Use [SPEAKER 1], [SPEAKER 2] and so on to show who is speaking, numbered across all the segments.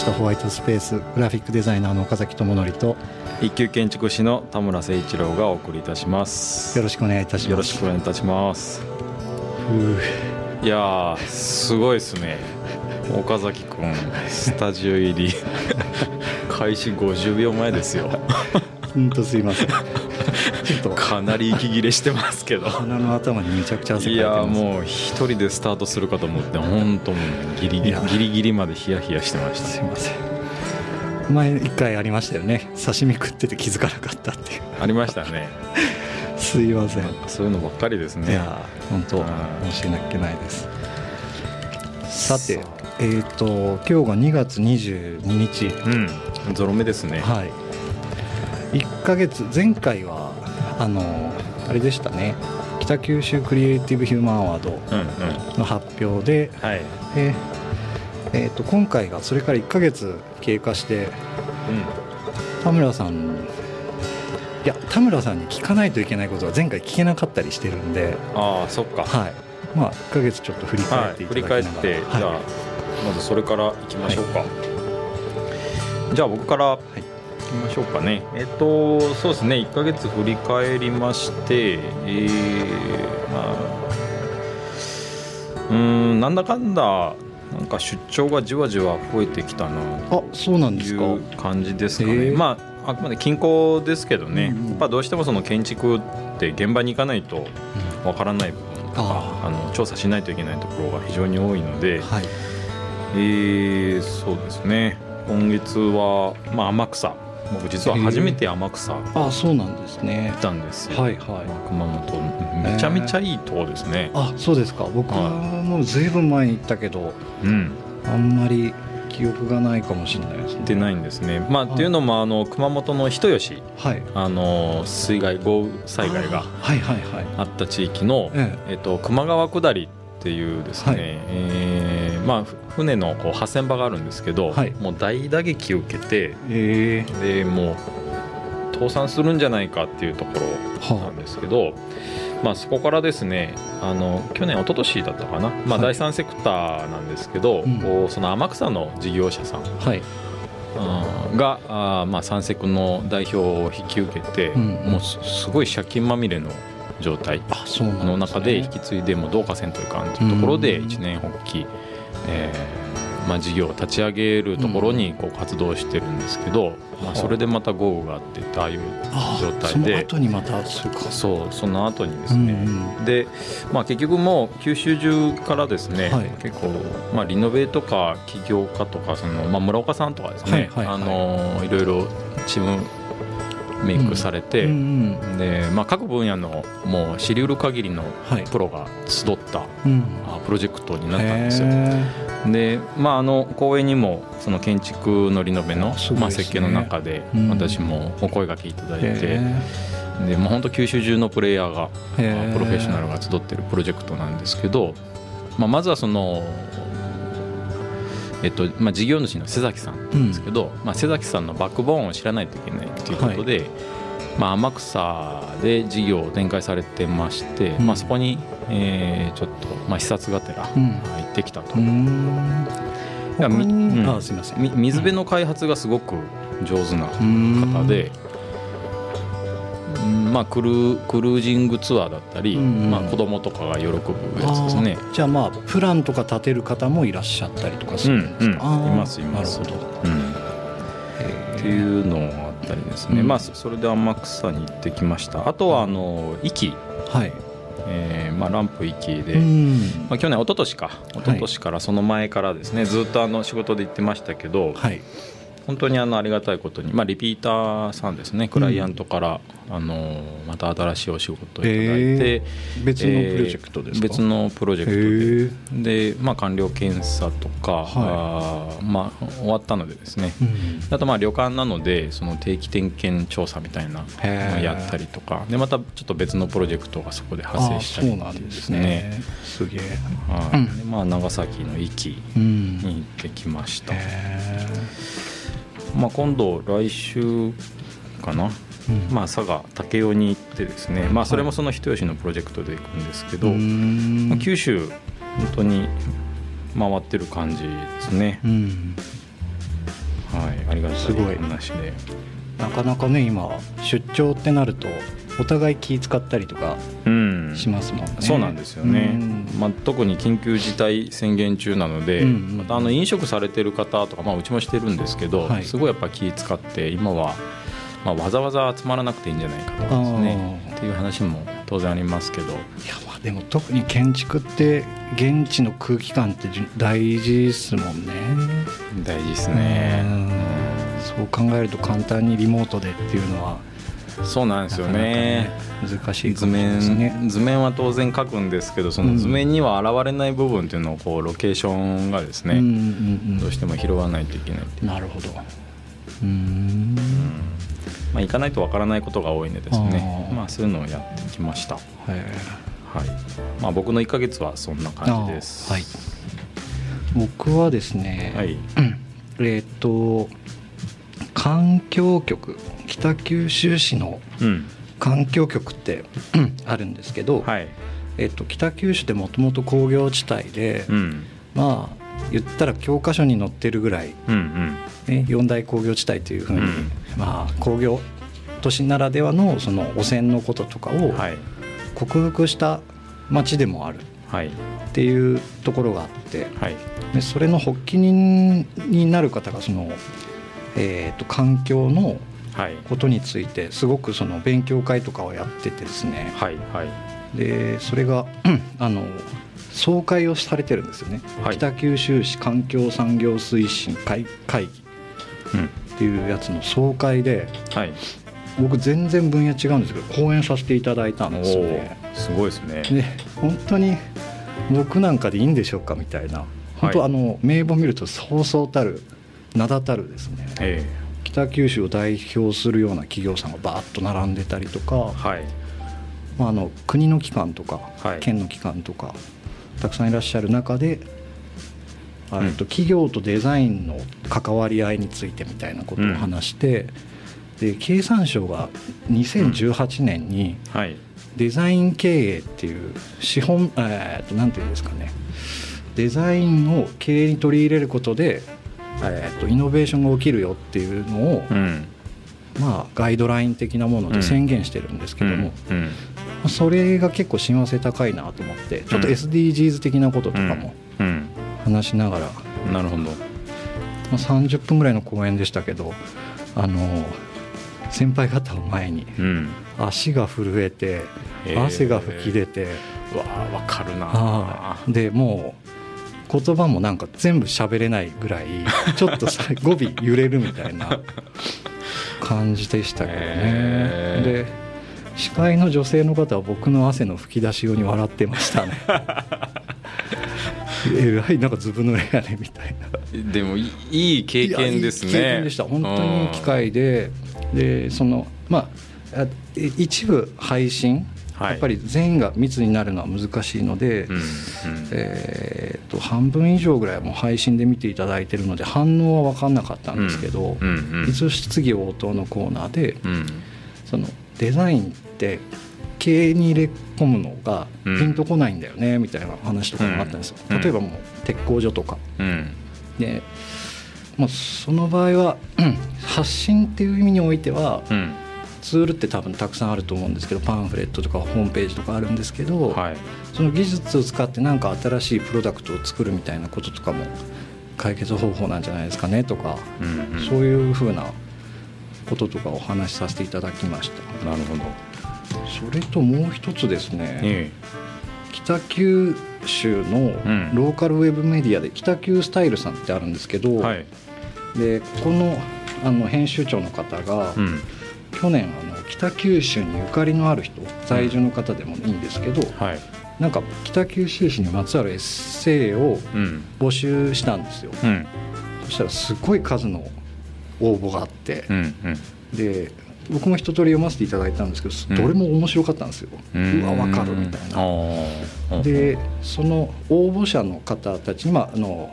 [SPEAKER 1] したホワイトスペースグラフィックデザイナーの岡崎智則と
[SPEAKER 2] 一級建築士の田村誠一郎がお送りいたします。
[SPEAKER 1] よろしくお願いいたします。
[SPEAKER 2] よろしくお願いいたします。いやーすごいですね。岡崎くんスタジオ入り。開始50秒前ですよ。
[SPEAKER 1] ほんとすいませんちょっと。
[SPEAKER 2] かなり息切れしてますけど。
[SPEAKER 1] 鼻の頭にめちゃくちゃ汗かい
[SPEAKER 2] い
[SPEAKER 1] てます。
[SPEAKER 2] やもう一人でスタートするかと思って本当もうギリギリギリギリまでヒヤヒヤしてました
[SPEAKER 1] すいません。前一回ありましたよね。刺身食ってて気づかなかったっていう。
[SPEAKER 2] ありましたね。
[SPEAKER 1] すいません。
[SPEAKER 2] そういうのばっかりですね。
[SPEAKER 1] いや本当
[SPEAKER 2] うん
[SPEAKER 1] 申し訳ないです。さてえっ、と今日が2月22日。
[SPEAKER 2] うん。ゾロ目ですね。
[SPEAKER 1] はい1ヶ月前回はあのあれでしたね。北九州クリエイティブヒューマンアワード
[SPEAKER 2] うんうん。
[SPEAKER 1] の発表で、
[SPEAKER 2] はい。
[SPEAKER 1] でえー、と今回がそれから1ヶ月経過して田村さんいや田村さんに聞かないといけないことは前回聞けなかったりしてるんで、
[SPEAKER 2] ああそっか。
[SPEAKER 1] はい。まあ、1ヶ月ちょっと振り返
[SPEAKER 2] はい、
[SPEAKER 1] っていた
[SPEAKER 2] 振
[SPEAKER 1] だきながら、
[SPEAKER 2] り返って、
[SPEAKER 1] はい。
[SPEAKER 2] じゃあまずそれからいきましょうか、じゃあ僕からいきましょうかね。えっとそうですね。1ヶ月振り返りましてえー、まあうーんなんだかんだなんか出張がじわじわ増えてきたな
[SPEAKER 1] あそうなんですか。
[SPEAKER 2] という感じですか
[SPEAKER 1] へー。
[SPEAKER 2] ねまああくまで近郊ですけどね、
[SPEAKER 1] うんうん。
[SPEAKER 2] やっぱどうしてもその建築って現場に行かないとわからない部分とか
[SPEAKER 1] あ
[SPEAKER 2] あの調査しないといけないところが非常に多いので、
[SPEAKER 1] はい。
[SPEAKER 2] えーそうですね。今月は、まあ、天草僕実は初めて天草行
[SPEAKER 1] あそうなんですね。
[SPEAKER 2] ったんですよ、
[SPEAKER 1] はい
[SPEAKER 2] まあ
[SPEAKER 1] はい。
[SPEAKER 2] 熊本めちゃめちゃいいとこですね、
[SPEAKER 1] あそうですか。僕はもうずいぶん前に行ったけど
[SPEAKER 2] うん。
[SPEAKER 1] あんまり記憶がないかもしれないですね。
[SPEAKER 2] 行ってないんですね。まあっていうのもあの熊本の人吉。
[SPEAKER 1] はい。
[SPEAKER 2] あの水害豪雨災害が
[SPEAKER 1] あはいはいはい。
[SPEAKER 2] あった地域の、
[SPEAKER 1] え
[SPEAKER 2] え。っと、球磨川下りっていうですね、
[SPEAKER 1] はい。
[SPEAKER 2] えーまあ、ふ船のこう破船場があるんですけど、
[SPEAKER 1] はい。
[SPEAKER 2] もう大打撃を受けて
[SPEAKER 1] ええ
[SPEAKER 2] でもう倒産するんじゃないかっていうところな
[SPEAKER 1] は
[SPEAKER 2] んですけど、まあ、そこからですねあの去年一昨年だったかな、まあ、
[SPEAKER 1] はい。
[SPEAKER 2] 第三セクターなんですけど、
[SPEAKER 1] うん。
[SPEAKER 2] こうその天草の事業者さん
[SPEAKER 1] あはい。
[SPEAKER 2] うんがあー、まあ、三セクの代表を引き受けて、
[SPEAKER 1] うん
[SPEAKER 2] もうすすごい借金まみれの状態の中で引き継いでもどうかせんといかんというところで
[SPEAKER 1] うん。
[SPEAKER 2] 一年発起、えーまあ、事業を立ち上げるところにこう活動してるんですけど、まあ、それでまた豪雨があってああいう
[SPEAKER 1] あ
[SPEAKER 2] 状態
[SPEAKER 1] その
[SPEAKER 2] で
[SPEAKER 1] 後にまたそうか。
[SPEAKER 2] そうその後にです
[SPEAKER 1] うん
[SPEAKER 2] ね、
[SPEAKER 1] うん。
[SPEAKER 2] で、まあ、結局もう九州中からですね、
[SPEAKER 1] はい。
[SPEAKER 2] 結構、まあ、リノベとか起業家とかその、まあ、村岡さんとかですね、
[SPEAKER 1] はいはいはい。
[SPEAKER 2] あのいろいろチームメイクされて、
[SPEAKER 1] うんうん
[SPEAKER 2] でまあ、各分野のもう知りうる限りの
[SPEAKER 1] はい。
[SPEAKER 2] プロが集った
[SPEAKER 1] うん。
[SPEAKER 2] あプロジェクトになったんですよ。
[SPEAKER 1] へ
[SPEAKER 2] で、まあ、あの公園にもその建築のリノベの、まあ、設計の中で
[SPEAKER 1] うん。
[SPEAKER 2] 私もお声がけいただい
[SPEAKER 1] ー
[SPEAKER 2] て、
[SPEAKER 1] へ
[SPEAKER 2] でもう本当九州中のプレイヤーがプロフェッショナルが集ってるプロジェクトなんですけど、まあ、まずはその、えっとまあ、事業主の瀬崎さんなんですけど、まあ、瀬崎さんのバックボーンを知らないといけないということで、まあ、天草で事業を展開されてまして、
[SPEAKER 1] うん。
[SPEAKER 2] まあ、そこに、えーちょっと、まあ、視察がてら
[SPEAKER 1] うん。
[SPEAKER 2] 行ってきたと。
[SPEAKER 1] うーん
[SPEAKER 2] うん。
[SPEAKER 1] あすみません。
[SPEAKER 2] み水辺の開発がすごく上手な
[SPEAKER 1] 方
[SPEAKER 2] 方で、うんまあ、クルークルージングツアーだったり、
[SPEAKER 1] うんうん。
[SPEAKER 2] まあ、子供とかが喜ぶやつですね。
[SPEAKER 1] じゃあまあプランとか立てる方もいらっしゃったりとかするんですか、
[SPEAKER 2] うんうん。いますいます。
[SPEAKER 1] なるほど。
[SPEAKER 2] うん。っていうのがあったりですね、
[SPEAKER 1] うん。
[SPEAKER 2] まあ、そそれで天草に行ってきました。あとはあの壱岐、
[SPEAKER 1] はい、
[SPEAKER 2] えーまあ、ランプ壱岐で、
[SPEAKER 1] うん。
[SPEAKER 2] まあ、去年一昨年か。一昨年からその前からですね、ずっとあの仕事で行ってましたけど、
[SPEAKER 1] はい
[SPEAKER 2] 本当にあのありがたいことに、まあ、リピーターさんですねクライアントから、あのまた新しいお仕事をいただいて、
[SPEAKER 1] 別のプロジェクトです
[SPEAKER 2] 別のプロジェクトで。で、まあ、完了検査とか、あーまあ、終わったのでですね、
[SPEAKER 1] うん。
[SPEAKER 2] あとまあ旅館なのでその定期点検調査みたいなのをやったりとか。でまたちょっと別のプロジェクトがそこで発生したり
[SPEAKER 1] あそうなんですね。すげえ。
[SPEAKER 2] はい。
[SPEAKER 1] うん。
[SPEAKER 2] でまあ、長崎の壱岐
[SPEAKER 1] うん。
[SPEAKER 2] に行ってきました、
[SPEAKER 1] へ
[SPEAKER 2] まあ、今度来週かな、
[SPEAKER 1] ーうん。
[SPEAKER 2] まあ、佐賀武雄に行ってですね、まあ、それもその人吉のプロジェクトで行くんですけど、
[SPEAKER 1] うーん。
[SPEAKER 2] まあ、九州本当に回ってる感じですね。
[SPEAKER 1] うん。
[SPEAKER 2] はいありがたい
[SPEAKER 1] すごい。
[SPEAKER 2] 話で
[SPEAKER 1] なかなかね今出張ってなるとお互い気使ったりとか
[SPEAKER 2] うん
[SPEAKER 1] しますもんね、
[SPEAKER 2] そうなんですよね、
[SPEAKER 1] うん。
[SPEAKER 2] まあ、特に緊急事態宣言中なので、
[SPEAKER 1] うんうん
[SPEAKER 2] またあの飲食されてる方とか、まあ、うちもしてるんですけど、
[SPEAKER 1] はい。
[SPEAKER 2] すごいやっぱ気使って今は、まあ、わざわざ集まらなくていいんじゃないかとかですね。っていう話も当然ありますけど。
[SPEAKER 1] いやまあでも特に建築って現地の空気感って大事ですもんね。
[SPEAKER 2] 大事ですね。
[SPEAKER 1] うん。そう考えると簡単にリモートでっていうのは
[SPEAKER 2] そうなんですよね。
[SPEAKER 1] ね難しいか
[SPEAKER 2] 図面図面は当然書くんですけどその図面には現れない部分っていうのをこうロケーションがですね、
[SPEAKER 1] うんうんうん
[SPEAKER 2] どうしても拾わないといけない
[SPEAKER 1] なるほど。うーん。
[SPEAKER 2] まあ、行かないとわからないことが多いんでですね。まあ、そういうのをやってきました、はい。
[SPEAKER 1] へ
[SPEAKER 2] まあ、僕の1ヶ月はそんな感じです。
[SPEAKER 1] はい。僕はですね、
[SPEAKER 2] はい。
[SPEAKER 1] えーっと環境局北九州市の
[SPEAKER 2] うん。
[SPEAKER 1] 環境局ってうんあるんですけど、
[SPEAKER 2] はい。
[SPEAKER 1] えっと北九州ってもともと工業地帯で、
[SPEAKER 2] うん。
[SPEAKER 1] まあ言ったら教科書に載ってるぐらい、
[SPEAKER 2] うんうん。
[SPEAKER 1] ね、四大工業地帯というふうに、
[SPEAKER 2] うん。
[SPEAKER 1] まあ工業都市ならではのその汚染のこととかを
[SPEAKER 2] はい。
[SPEAKER 1] 克服した町でもある
[SPEAKER 2] はい。
[SPEAKER 1] っていうところがあって
[SPEAKER 2] はい。
[SPEAKER 1] でそれの発起人になる方がその、えー、と環境の
[SPEAKER 2] はい
[SPEAKER 1] ことについてすごくその勉強会とかをやっててですね。
[SPEAKER 2] はいはい。
[SPEAKER 1] でそれが あの総会をされてるんですよね、
[SPEAKER 2] はい。
[SPEAKER 1] 北九州市環境産業推進会会議。
[SPEAKER 2] うん。
[SPEAKER 1] っていうやつの総会で
[SPEAKER 2] はい。
[SPEAKER 1] 僕全然分野違うんですけど講演させていただいたん
[SPEAKER 2] お
[SPEAKER 1] ですよね。
[SPEAKER 2] ーすごいですね。
[SPEAKER 1] で本当に僕なんかでいいんでしょうかみたいな。本当あの名簿見るとそうそうたる名だたるですね。
[SPEAKER 2] え
[SPEAKER 1] 北九州を代表するような企業さんがバーッと並んでたりとか、
[SPEAKER 2] えはい。
[SPEAKER 1] まあ、あの国の機関とか、
[SPEAKER 2] はい。
[SPEAKER 1] 県の機関とかたくさんいらっしゃる中で、あ
[SPEAKER 2] うん。
[SPEAKER 1] と企業とデザインの関わり合いについてみたいなことを話して、で経産省が2018年に
[SPEAKER 2] はい。
[SPEAKER 1] デザイン経営っていう資本、えー、ていうんですかねデザインを経営に取り入れることで、えー、とイノベーションが起きるよっていうのを、
[SPEAKER 2] うん。
[SPEAKER 1] まあ、ガイドライン的なもので宣言してるんですけども、それが結構親和性高いなと思ってちょっと
[SPEAKER 2] うん
[SPEAKER 1] SDGs 的なこととかも
[SPEAKER 2] うん。
[SPEAKER 1] 話しながら、ま
[SPEAKER 2] なるほど。
[SPEAKER 1] あ、30分ぐらいの講演でしたけどあの先輩方を前に
[SPEAKER 2] うん。
[SPEAKER 1] 足が震えて汗が吹き出て、
[SPEAKER 2] うわーわかるな
[SPEAKER 1] でもう言葉もなんか全部喋れないぐらい ちょっとさ語尾揺れるみたいな感じでしたけどね。で司会の女性の方は僕の汗の吹き出し用に笑ってましたね。えらいなんかずぶ濡れやねみたいな。
[SPEAKER 2] でもいい経験ですね。
[SPEAKER 1] いやいい経験でした。本当にいい機会で。でそのまああ一部配信、
[SPEAKER 2] はい
[SPEAKER 1] やっぱり全員が密になるのは難しいので、
[SPEAKER 2] うんうん。
[SPEAKER 1] えー、と半分以上ぐらいはもう配信で見ていただいてるので反応は分かんなかったんですけど、
[SPEAKER 2] うんうん
[SPEAKER 1] いつ質疑応答のコーナーで
[SPEAKER 2] うん。
[SPEAKER 1] そのデザインって経営に入れ込むのが
[SPEAKER 2] うん。
[SPEAKER 1] ピンとこないんだよねみたいな話とかもあったんですよ、
[SPEAKER 2] うん。
[SPEAKER 1] 例えばもう鉄工所とか。
[SPEAKER 2] うん。
[SPEAKER 1] で、まあ、その場合はうん発信っていう意味においては
[SPEAKER 2] うん
[SPEAKER 1] ツールって多分たくさんあると思うんですけどパンフレットとかホームページとかあるんですけど、
[SPEAKER 2] はい。
[SPEAKER 1] その技術を使って何か新しいプロダクトを作るみたいなこととかも解決方法なんじゃないですかねとか、
[SPEAKER 2] うんうん。
[SPEAKER 1] そういうふうなこととかお話しさせていただきました。
[SPEAKER 2] なるほど。
[SPEAKER 1] それともう一つですね、
[SPEAKER 2] え
[SPEAKER 1] 北九州の
[SPEAKER 2] ん。
[SPEAKER 1] ローカルウェブメディアで北九スタイルさんってあるんですけど、
[SPEAKER 2] えはい。
[SPEAKER 1] でここのあの編集長の方が、
[SPEAKER 2] うん
[SPEAKER 1] 去年あの北九州にゆかりのある人在住の方でもいいんですけど、
[SPEAKER 2] はい。
[SPEAKER 1] なんか北九州市にまつわるエッセイを
[SPEAKER 2] うん。
[SPEAKER 1] 募集したんですよ。
[SPEAKER 2] うん。
[SPEAKER 1] そしたらすごい数の応募があって
[SPEAKER 2] う、ん
[SPEAKER 1] で僕も一通り読ませていただいたんですけど、
[SPEAKER 2] うん。
[SPEAKER 1] どれも面白かったんですよ、
[SPEAKER 2] う
[SPEAKER 1] うんわ分かるみたいな。でその応募者の方たちに、まあ、あの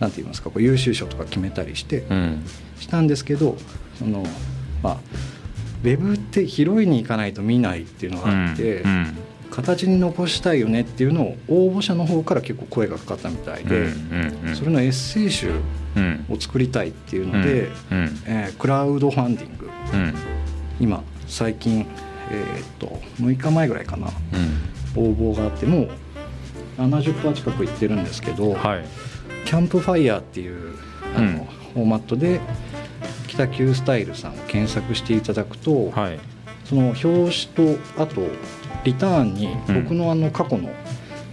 [SPEAKER 1] なんて言いますかこう優秀賞とか決めたりして
[SPEAKER 2] うん。
[SPEAKER 1] したんですけどその、まあ、ウェブって広いに行かないと見ないっていうのがあって、
[SPEAKER 2] うん
[SPEAKER 1] 形に残したいよねっていうのを応募者の方から結構声がかかったみたいで、それのエッセイ集を作りたいっていうので、えー、クラウドファンディング、今最近、えー、っと6日前ぐらいかな、応募があってもう70%近くいってるんですけど、はい、キャンプファイヤーっていうあの、フォーマットで北急スタイルさんを検索していただくと、はい、その表紙とあとリターンに僕のあの過去の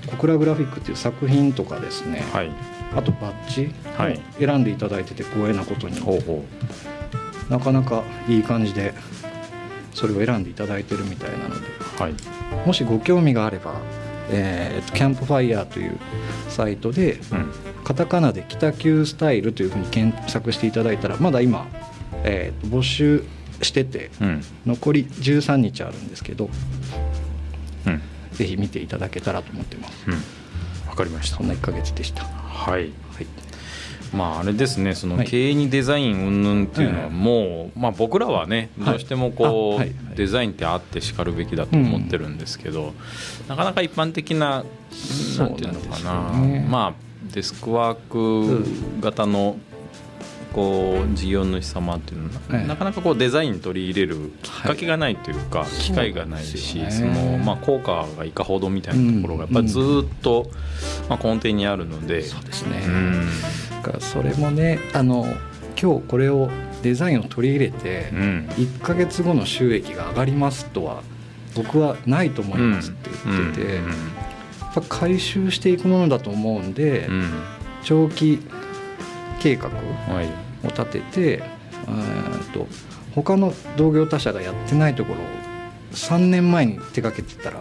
[SPEAKER 1] 小倉グラフィックっていう作品とかですね、はい、あとバッジを選んでいただいてて光栄なことに、なかなかいい感じでそれを選んでいただいてるみたいなので、はい、もしご興味があれば、えー、キャンプファイヤーというサイトで、うん、カタカナで北急スタイルというふうに検索していただいたらまだ今、えー、募集してて、うん、残り13日あるんですけどぜひ見ていただけたらと思ってます。わ、
[SPEAKER 2] うん、かりました。
[SPEAKER 1] そんな1か月でした。
[SPEAKER 2] はい。はい。まああれですねその経営にデザイン云々っていうのはもう、まあ、僕らはねどうしてもこう、デザインってあってしかるべきだと思ってるんですけど、なかなか一般的ななんていうのかな、まあデスクワーク型のこう事業主様っていうのは、なかなかこうデザイン取り入れるきっかけがないというか、機会がないしその、まあ、効果がいかほどみたいなところがやっぱずっと、まあ、根底にあるので
[SPEAKER 1] そうですね、だからそれもねあの今日これをデザインを取り入れて、1か月後の収益が上がりますとは僕はないと思いますって言ってて、やっぱ回収していくものだと思うんで、長期計画を立てて、はい、と他の同業他社がやってないところを3年前に手がけてたら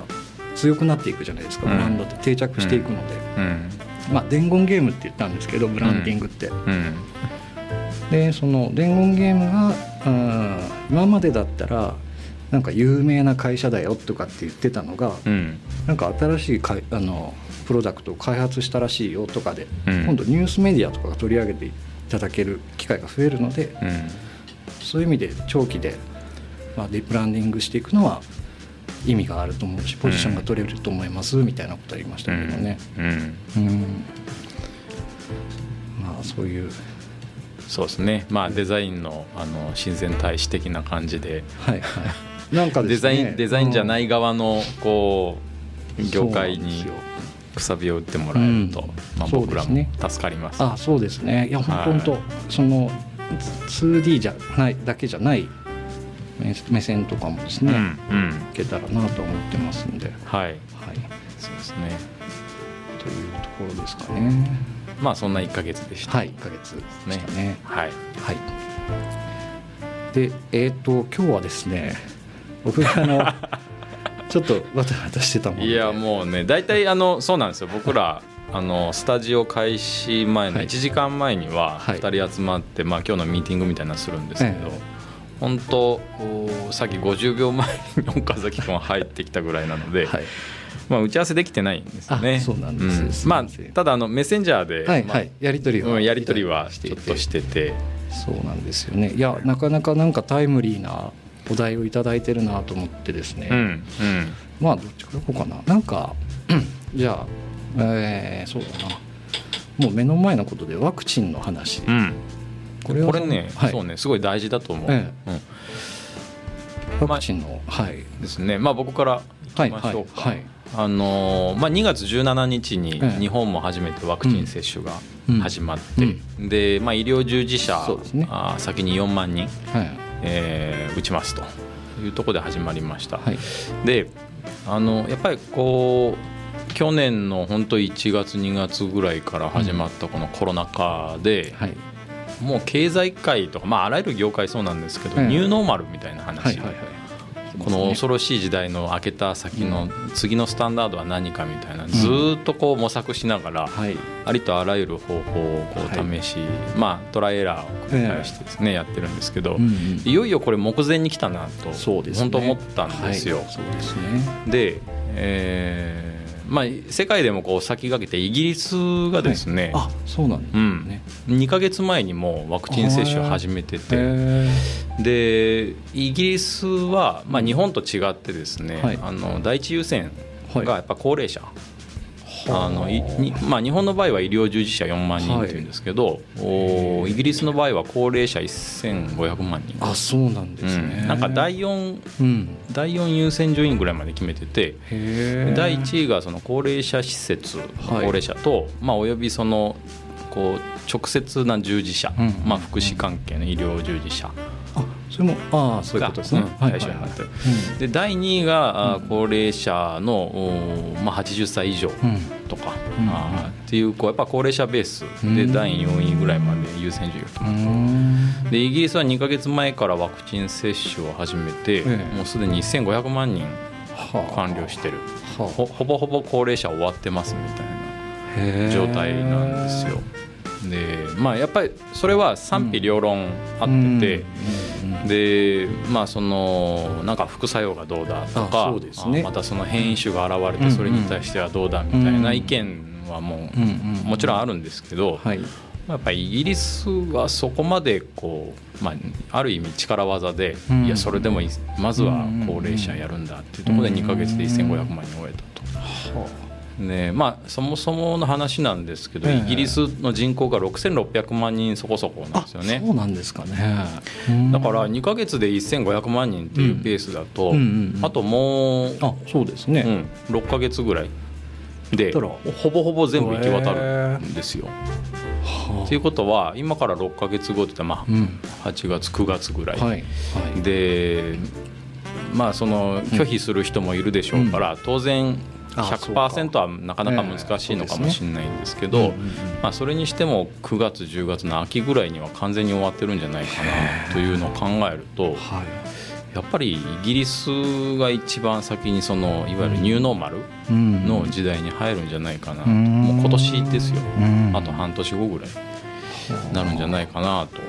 [SPEAKER 1] 強くなっていくじゃないですか、ブランドって定着していくので、うん。うん、まあ伝言ゲームって言ったんですけどブランディングって。でその伝言ゲームが今までだったらなんか有名な会社だよとかって言ってたのが、うん、なんか新しいかあのプロダクトを開発したらしいよとかで、うん、今度ニュースメディアとかが取り上げていただける機会が増えるので、うん、そういう意味で長期で、まあ、リブランディングしていくのは意味があると思うしポジションが取れると思いますみたいなことありましたけどね。うん。まあそういう。
[SPEAKER 2] そうですね。まあデザインのあの親善大使的な感じで、はいはい、なんか、ね、デザインデザインじゃない側のこう業界にくさびを打ってもらえると、うん、まあ、僕らも助かります、
[SPEAKER 1] ね、あそうですね。いや本当、はい、その 2D じゃないだけじゃない目線とかもですね、うんうん、いけたらなと思ってますんで。はい、はい、
[SPEAKER 2] そうですね。
[SPEAKER 1] というところですかね。
[SPEAKER 2] まあそんな1か月でした。
[SPEAKER 1] はい1か月ですね。ね。はい、はい、でえっ、ー、と今日はですね僕があの ちょっとわたわたしてたもん
[SPEAKER 2] いやもうね大体あのそうなんですよ。僕らあのスタジオ開始前の1時間前には2人集まって、まあ、今日のミーティングみたいなのするんですけど、本当さっき50秒前に岡崎君入ってきたぐらいなので、はい、まあ、打ち合わせできてないんですよね。そうなんです、うん、まあ、ただあのメッセンジャーで、はい
[SPEAKER 1] はい、やり取り
[SPEAKER 2] は、うん、やり取りはちょっとしてて。
[SPEAKER 1] そうなんですよね。いやなかなかなんかタイムリーなお題を頂いてるなと思ってですね、うんうん、まあどっちからいこうかな。なんかじゃあ、えー、そうだな。もう目の前のことでワクチンの話、うん、
[SPEAKER 2] これこれね、はい、そうね。すごい大事だと思う、ええ。
[SPEAKER 1] うん、ワクチンの、
[SPEAKER 2] まあ、はい。ですね。まあ僕からいきましょうか、はい、はいあのまあ、2月17日に日本も初めてワクチン接種が始まって、でまあ、医療従事者、ね、あ先に4万人、はいえー、打ちますというところで始まりました。はい、であのやっぱりこう去年の本当1月2月ぐらいから始まったこのコロナ禍で、うんはい、もう経済界とか、まあ、あらゆる業界そうなんですけど、ニューノーマルみたいな話、はいはいはいこの恐ろしい時代の明けた先の次のスタンダードは何かみたいなずっとこう模索しながらありとあらゆる方法をこう試しまあトライエラーを繰り返してですねやってるんですけどいよいよこれ目前に来たなと本当思ったんですよ。でえーまあ、世界でもこう先駆けてイギリスがですね、
[SPEAKER 1] はい、あそうなんですね、
[SPEAKER 2] うん、2か月前にもワクチン接種を始めててでイギリスは、まあ、日本と違ってですね、はい、あの第一優先がやっぱ高齢者、あのいにまあ、日本の場合は医療従事者4万人っていうんですけど、おイギリスの場合は高齢者1500万人。
[SPEAKER 1] あそうなんですね、
[SPEAKER 2] うん。なんか第4、
[SPEAKER 1] うん。
[SPEAKER 2] 第4優先順位ぐらいまで決めてて第1位がその高齢者施設、高齢者と、まあ、およびそのこう直接な従事者、
[SPEAKER 1] うん
[SPEAKER 2] まあ、福祉関係の医療従事者。
[SPEAKER 1] あそれもああそういうことですね、
[SPEAKER 2] がうん対象になってる。で第2位が、あ高齢者の、おまあ、80歳以上とか、
[SPEAKER 1] うん。
[SPEAKER 2] あーっていうこうやっぱ高齢者ベースで
[SPEAKER 1] うん。
[SPEAKER 2] 第4位ぐらいまで優先順位を決
[SPEAKER 1] う
[SPEAKER 2] めて
[SPEAKER 1] ん。
[SPEAKER 2] でイギリスは2か月前からワクチン接種を始めて、
[SPEAKER 1] ええ。
[SPEAKER 2] もうすでに1500万人
[SPEAKER 1] はあ。
[SPEAKER 2] 完了してる。
[SPEAKER 1] は
[SPEAKER 2] ほほぼほぼ高齢者終わってますみたいな状態なんですよ。でまあやっぱりそれは賛否両論あってて、でまあそのなんか副作用がどうだと
[SPEAKER 1] あ
[SPEAKER 2] か
[SPEAKER 1] そうですね。
[SPEAKER 2] あまたその変異種が現れてそれに対してはどうだみたいな意見はも
[SPEAKER 1] う
[SPEAKER 2] もちろんあるんですけど、
[SPEAKER 1] はい。
[SPEAKER 2] やっぱりイギリスはそこまでこう、まあ、ある意味力技で、
[SPEAKER 1] うん。
[SPEAKER 2] いやそれでもまずは高齢者やるんだっていうところで2か月で1500万人終えたと。
[SPEAKER 1] は
[SPEAKER 2] ねまあ、そもそもの話なんですけど、
[SPEAKER 1] ええ。
[SPEAKER 2] イギリスの人口が6600万人そこそこなん
[SPEAKER 1] あ
[SPEAKER 2] ですよね。
[SPEAKER 1] そうなんですかね。
[SPEAKER 2] だから2か月で1500万人っていうペースだと、あともう、
[SPEAKER 1] あそうですね、
[SPEAKER 2] うん、6か月ぐらいでほぼほぼ全部行き渡るんですよ。
[SPEAKER 1] はあ
[SPEAKER 2] っていうことは今から6か月後って言ったらま
[SPEAKER 1] うん。
[SPEAKER 2] あ8月9月ぐらい、
[SPEAKER 1] はいはい。
[SPEAKER 2] でまあその拒否する人もいるでしょうから、当然100%はなかなか難しいのかもしれないんですけど、まあ、それにしても9月10月の秋ぐらいには完全に終わってるんじゃないかなというのを考えると
[SPEAKER 1] はい。
[SPEAKER 2] やっぱりイギリスが一番先にそのいわゆるニューノーマル
[SPEAKER 1] うん。
[SPEAKER 2] の時代に入るんじゃないかな、
[SPEAKER 1] うん。
[SPEAKER 2] もう今年ですよ、
[SPEAKER 1] うん。
[SPEAKER 2] あと半年後ぐらいになるんじゃないかなと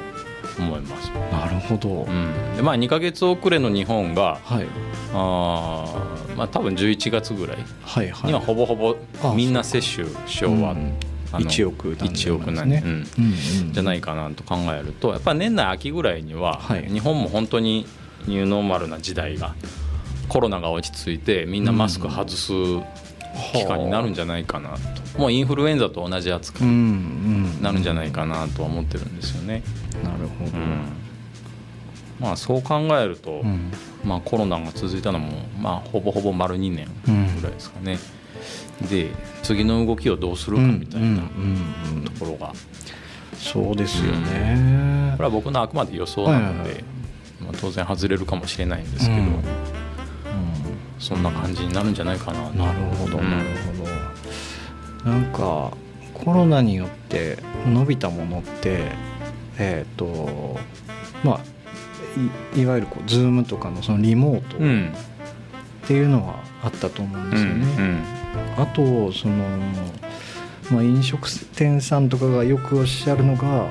[SPEAKER 2] 思います。
[SPEAKER 1] なるほど、
[SPEAKER 2] うん。でまあ、2か月遅れの日本が
[SPEAKER 1] はい。
[SPEAKER 2] あー、まあ、多分11月ぐらい
[SPEAKER 1] はいはい。
[SPEAKER 2] にはほぼほぼ
[SPEAKER 1] あ
[SPEAKER 2] みんな接種し終わっ
[SPEAKER 1] うん
[SPEAKER 2] あの
[SPEAKER 1] 1億何
[SPEAKER 2] 1億
[SPEAKER 1] なんね。
[SPEAKER 2] 何、うん
[SPEAKER 1] うんうん。
[SPEAKER 2] じゃないかなと考えるとやっぱり年内秋ぐらいには
[SPEAKER 1] はい。
[SPEAKER 2] 日本も本当にニューノーマルな時代がコロナが落ち着いてみんなマスク外す期間になるんじゃないかなと。もうインフルエンザと同じ扱
[SPEAKER 1] うんう
[SPEAKER 2] いに
[SPEAKER 1] ん。
[SPEAKER 2] なるんじゃないかなとは思ってるんですよね。
[SPEAKER 1] なるほど、
[SPEAKER 2] うん。まあそう考えると、
[SPEAKER 1] うん。
[SPEAKER 2] まあ、コロナが続いたのも、まあ、ほぼほぼ丸2年ぐらいですかね、で次の動きをどうするかみたいな
[SPEAKER 1] うんうんうん。
[SPEAKER 2] ところが、
[SPEAKER 1] そうですよね。
[SPEAKER 2] これは僕のあくまで予想なので、
[SPEAKER 1] はいはいはい。
[SPEAKER 2] まあ、当然外れるかもしれないんですけど、
[SPEAKER 1] うん。
[SPEAKER 2] そんな感じになるんじゃないかな。
[SPEAKER 1] なるほど
[SPEAKER 2] うん。
[SPEAKER 1] なるほど、なんかコロナによって伸びたものってえっ、とまあいいわゆるこう Zoom とかのそのリモートっ
[SPEAKER 2] うん。
[SPEAKER 1] ていうのはあったと思うんですよね、
[SPEAKER 2] うん
[SPEAKER 1] あとその、まあ、飲食店さんとかがよくおっしゃるのが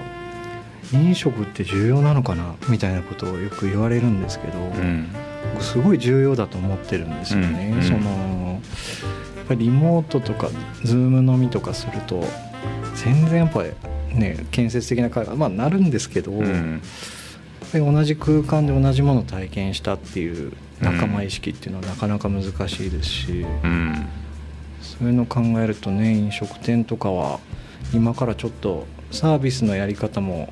[SPEAKER 1] 飲食って重要なのかなみたいなことをよく言われるんですけど、
[SPEAKER 2] うん。
[SPEAKER 1] 僕すごい重要だと思ってるんですよね。
[SPEAKER 2] うん
[SPEAKER 1] そのやっぱりリモートとか Zoom 飲みとかすると全然やっぱりね建設的な会話まあなるんですけど、
[SPEAKER 2] うん。
[SPEAKER 1] 同じ空間で同じものを体験したっていう仲間意識っていうのはなかなか難しいですし、
[SPEAKER 2] うん。
[SPEAKER 1] そういうのを考えるとね飲食店とかは今からちょっとサービスのやり方も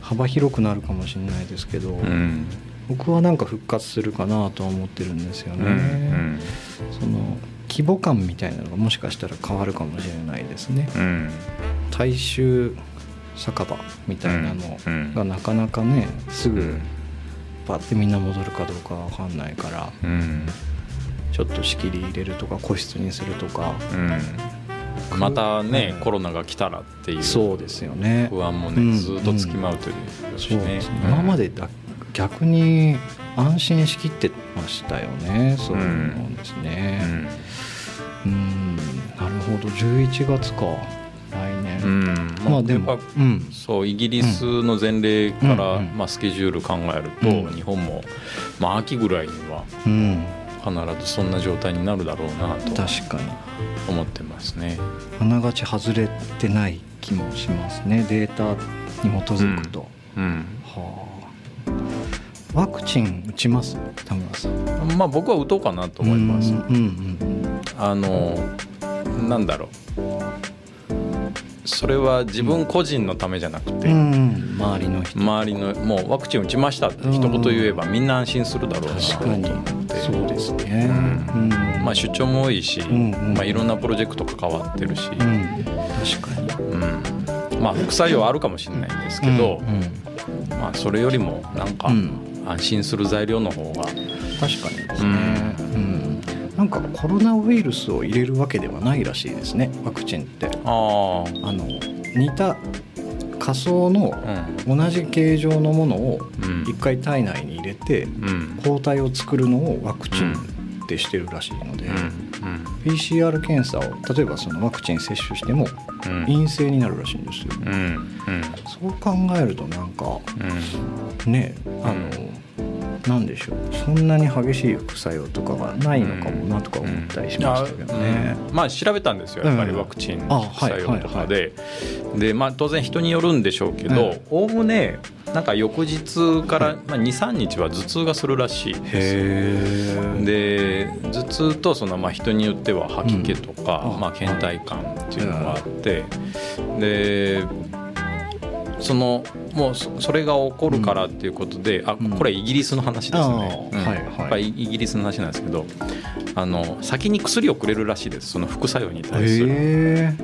[SPEAKER 1] 幅広くなるかもしれないですけど、
[SPEAKER 2] うん。
[SPEAKER 1] 僕はなんか復活するかなとは思ってるんですよね、
[SPEAKER 2] うん。
[SPEAKER 1] その規模感みたいなのがもしかしたら変わるかもしれないですね。
[SPEAKER 2] うん。
[SPEAKER 1] 大衆酒場みたいなの
[SPEAKER 2] うん。
[SPEAKER 1] がなかなかねすぐ
[SPEAKER 2] うん。
[SPEAKER 1] パッてみんな戻るかどうかわかんないから
[SPEAKER 2] うん。
[SPEAKER 1] ちょっと仕切り入れるとか個室にするとか。
[SPEAKER 2] うん。またね、
[SPEAKER 1] うん。
[SPEAKER 2] コロナが来たらっていう。
[SPEAKER 1] そうですよね。
[SPEAKER 2] 不安もね、
[SPEAKER 1] うん。
[SPEAKER 2] ずっとつきまうという
[SPEAKER 1] そうですね、
[SPEAKER 2] うん。
[SPEAKER 1] 今までだ逆に安心しきってましたよね。そういうのですね。うん。なるほど。11月か。来
[SPEAKER 2] うん、
[SPEAKER 1] まあでもうん。
[SPEAKER 2] そうイギリスの前例から、まあ、スケジュール考えると、
[SPEAKER 1] うん。
[SPEAKER 2] 日本も、まあ、秋ぐらいには
[SPEAKER 1] うん。
[SPEAKER 2] 必ずそんな状態になるだろうなと
[SPEAKER 1] 確かに。
[SPEAKER 2] 思ってますね。
[SPEAKER 1] あながち外れてない気もしますね。データに基づくと、
[SPEAKER 2] うん。
[SPEAKER 1] はあ。ワクチン打ちます？田村さん。
[SPEAKER 2] まあ僕は打とうかなと思います。
[SPEAKER 1] うん。うん。うん。
[SPEAKER 2] あのなんだろうそれは自分個人のためじゃなくて、
[SPEAKER 1] 周りの人。
[SPEAKER 2] 周りのもうワクチン打ちましたって一言言えばみんな安心するだろうな
[SPEAKER 1] と思って。そうですね、
[SPEAKER 2] うん。まあ、出張も多いし、まあ、いろんなプロジェクト関わってるし、確かに、うん。まあ、副作用あるかもしれないんですけど、まあ、それよりもなんか安心する材料の方が確かに
[SPEAKER 1] ですね、うんなんかコロナウイルスを入れるわけではないらしいですねワクチンって。あの似た仮想の同じ形状のものを一回体内に入れて抗体を作るのをワクチンってしてるらしいので PCR 検査を例えばそのワクチン接種しても陰性になるらしいんですよ。そう考えるとなんかねあのなんでしょう。そんなに激しい副作用とかがないのかもなとか思ったりしましたけどね、
[SPEAKER 2] うん。うん、まあ調べたんですよ。やっぱりワクチン副作用とかで、でまあ当然人によるんでしょうけどおおむねなんか翌日から、まあ、23日は頭痛がするらしいです。で頭痛とそのまあ人によっては吐き気とか、まあ倦怠感っていうのがあってでそのもうそれが起こるからっていうことで、うん、あこれイギリスの話ですね、うん、はいはい、やっぱりイギリスの話なんですけどあの先に薬をくれるらしいです。その副作用に対する。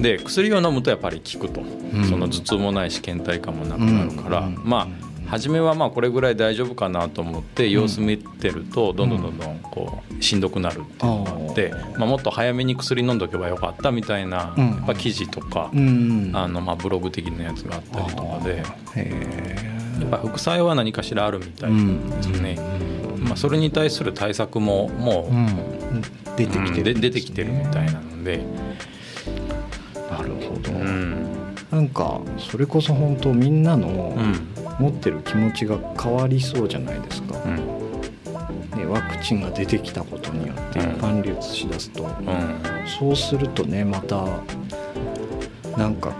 [SPEAKER 2] で薬を飲むとやっぱり効くと、うん、その頭痛もないし倦怠感もなくなるから、まあ初めはまあこれぐらい大丈夫かなと思って様子見てるとどん。どんどんどんこうしんどくなるっていうのがあって、まあ、もっと早めに薬飲んどけばよかったみたいなやっぱ記事とか、あのまあブログ的なやつがあったりとかでやっぱ副作用は何かしらあるみたいですね。まあ、それに対する対策ももう、出てきてる、出てきてるみたいなので。
[SPEAKER 1] なるほど、うん、なんかそれこそ本当みんなの、持ってる気持ちが変わりそうじゃないですか、うん、ね、ワクチンが出てきたことによって一般流通しだすと、うん、そうするとねまたなんか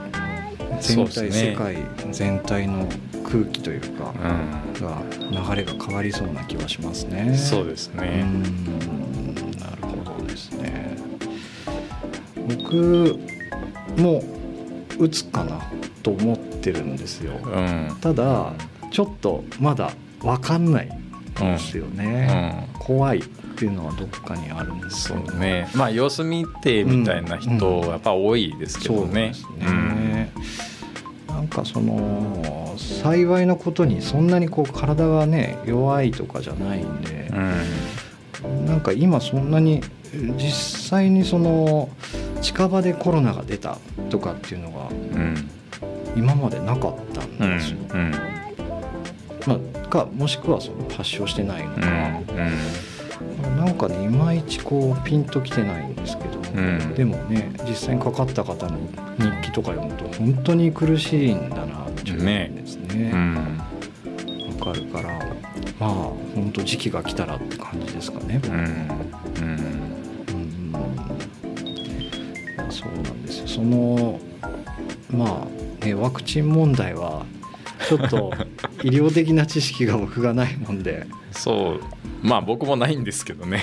[SPEAKER 1] 全体、ね、世界全体の空気というか、が流れが変わりそうな気はしますね。
[SPEAKER 2] そうですね。
[SPEAKER 1] なるほどですね。僕も打つかなと思ってるんですよ、うん、ただちょっとまだ分かんないですよね、うん、怖いっていうのはどっかにあるんですよ
[SPEAKER 2] ね。まあ様子見てみたいな人やっぱ多いですけどね,、ね。
[SPEAKER 1] なんかその幸いなことにそんなにこう体がね弱いとかじゃないんで、うん、なんか今そんなに実際にその近場でコロナが出たとかっていうのが、今までなかったんですよ。うんうん、まあ、かもしくはその発症してないのか、うん、なんかねいまいちこうピンときてないんですけど、でもね実際にかかった方の日記とか読むと本当に苦しいんだなっていうですね。わ、かるからまあ本当時期が来たらって感じですかね。うん。そうなんですよ。そのまあねワクチン問題はちょっと 医療的な知識が僕がないもんで。
[SPEAKER 2] そう。まあ僕もないんですけどね。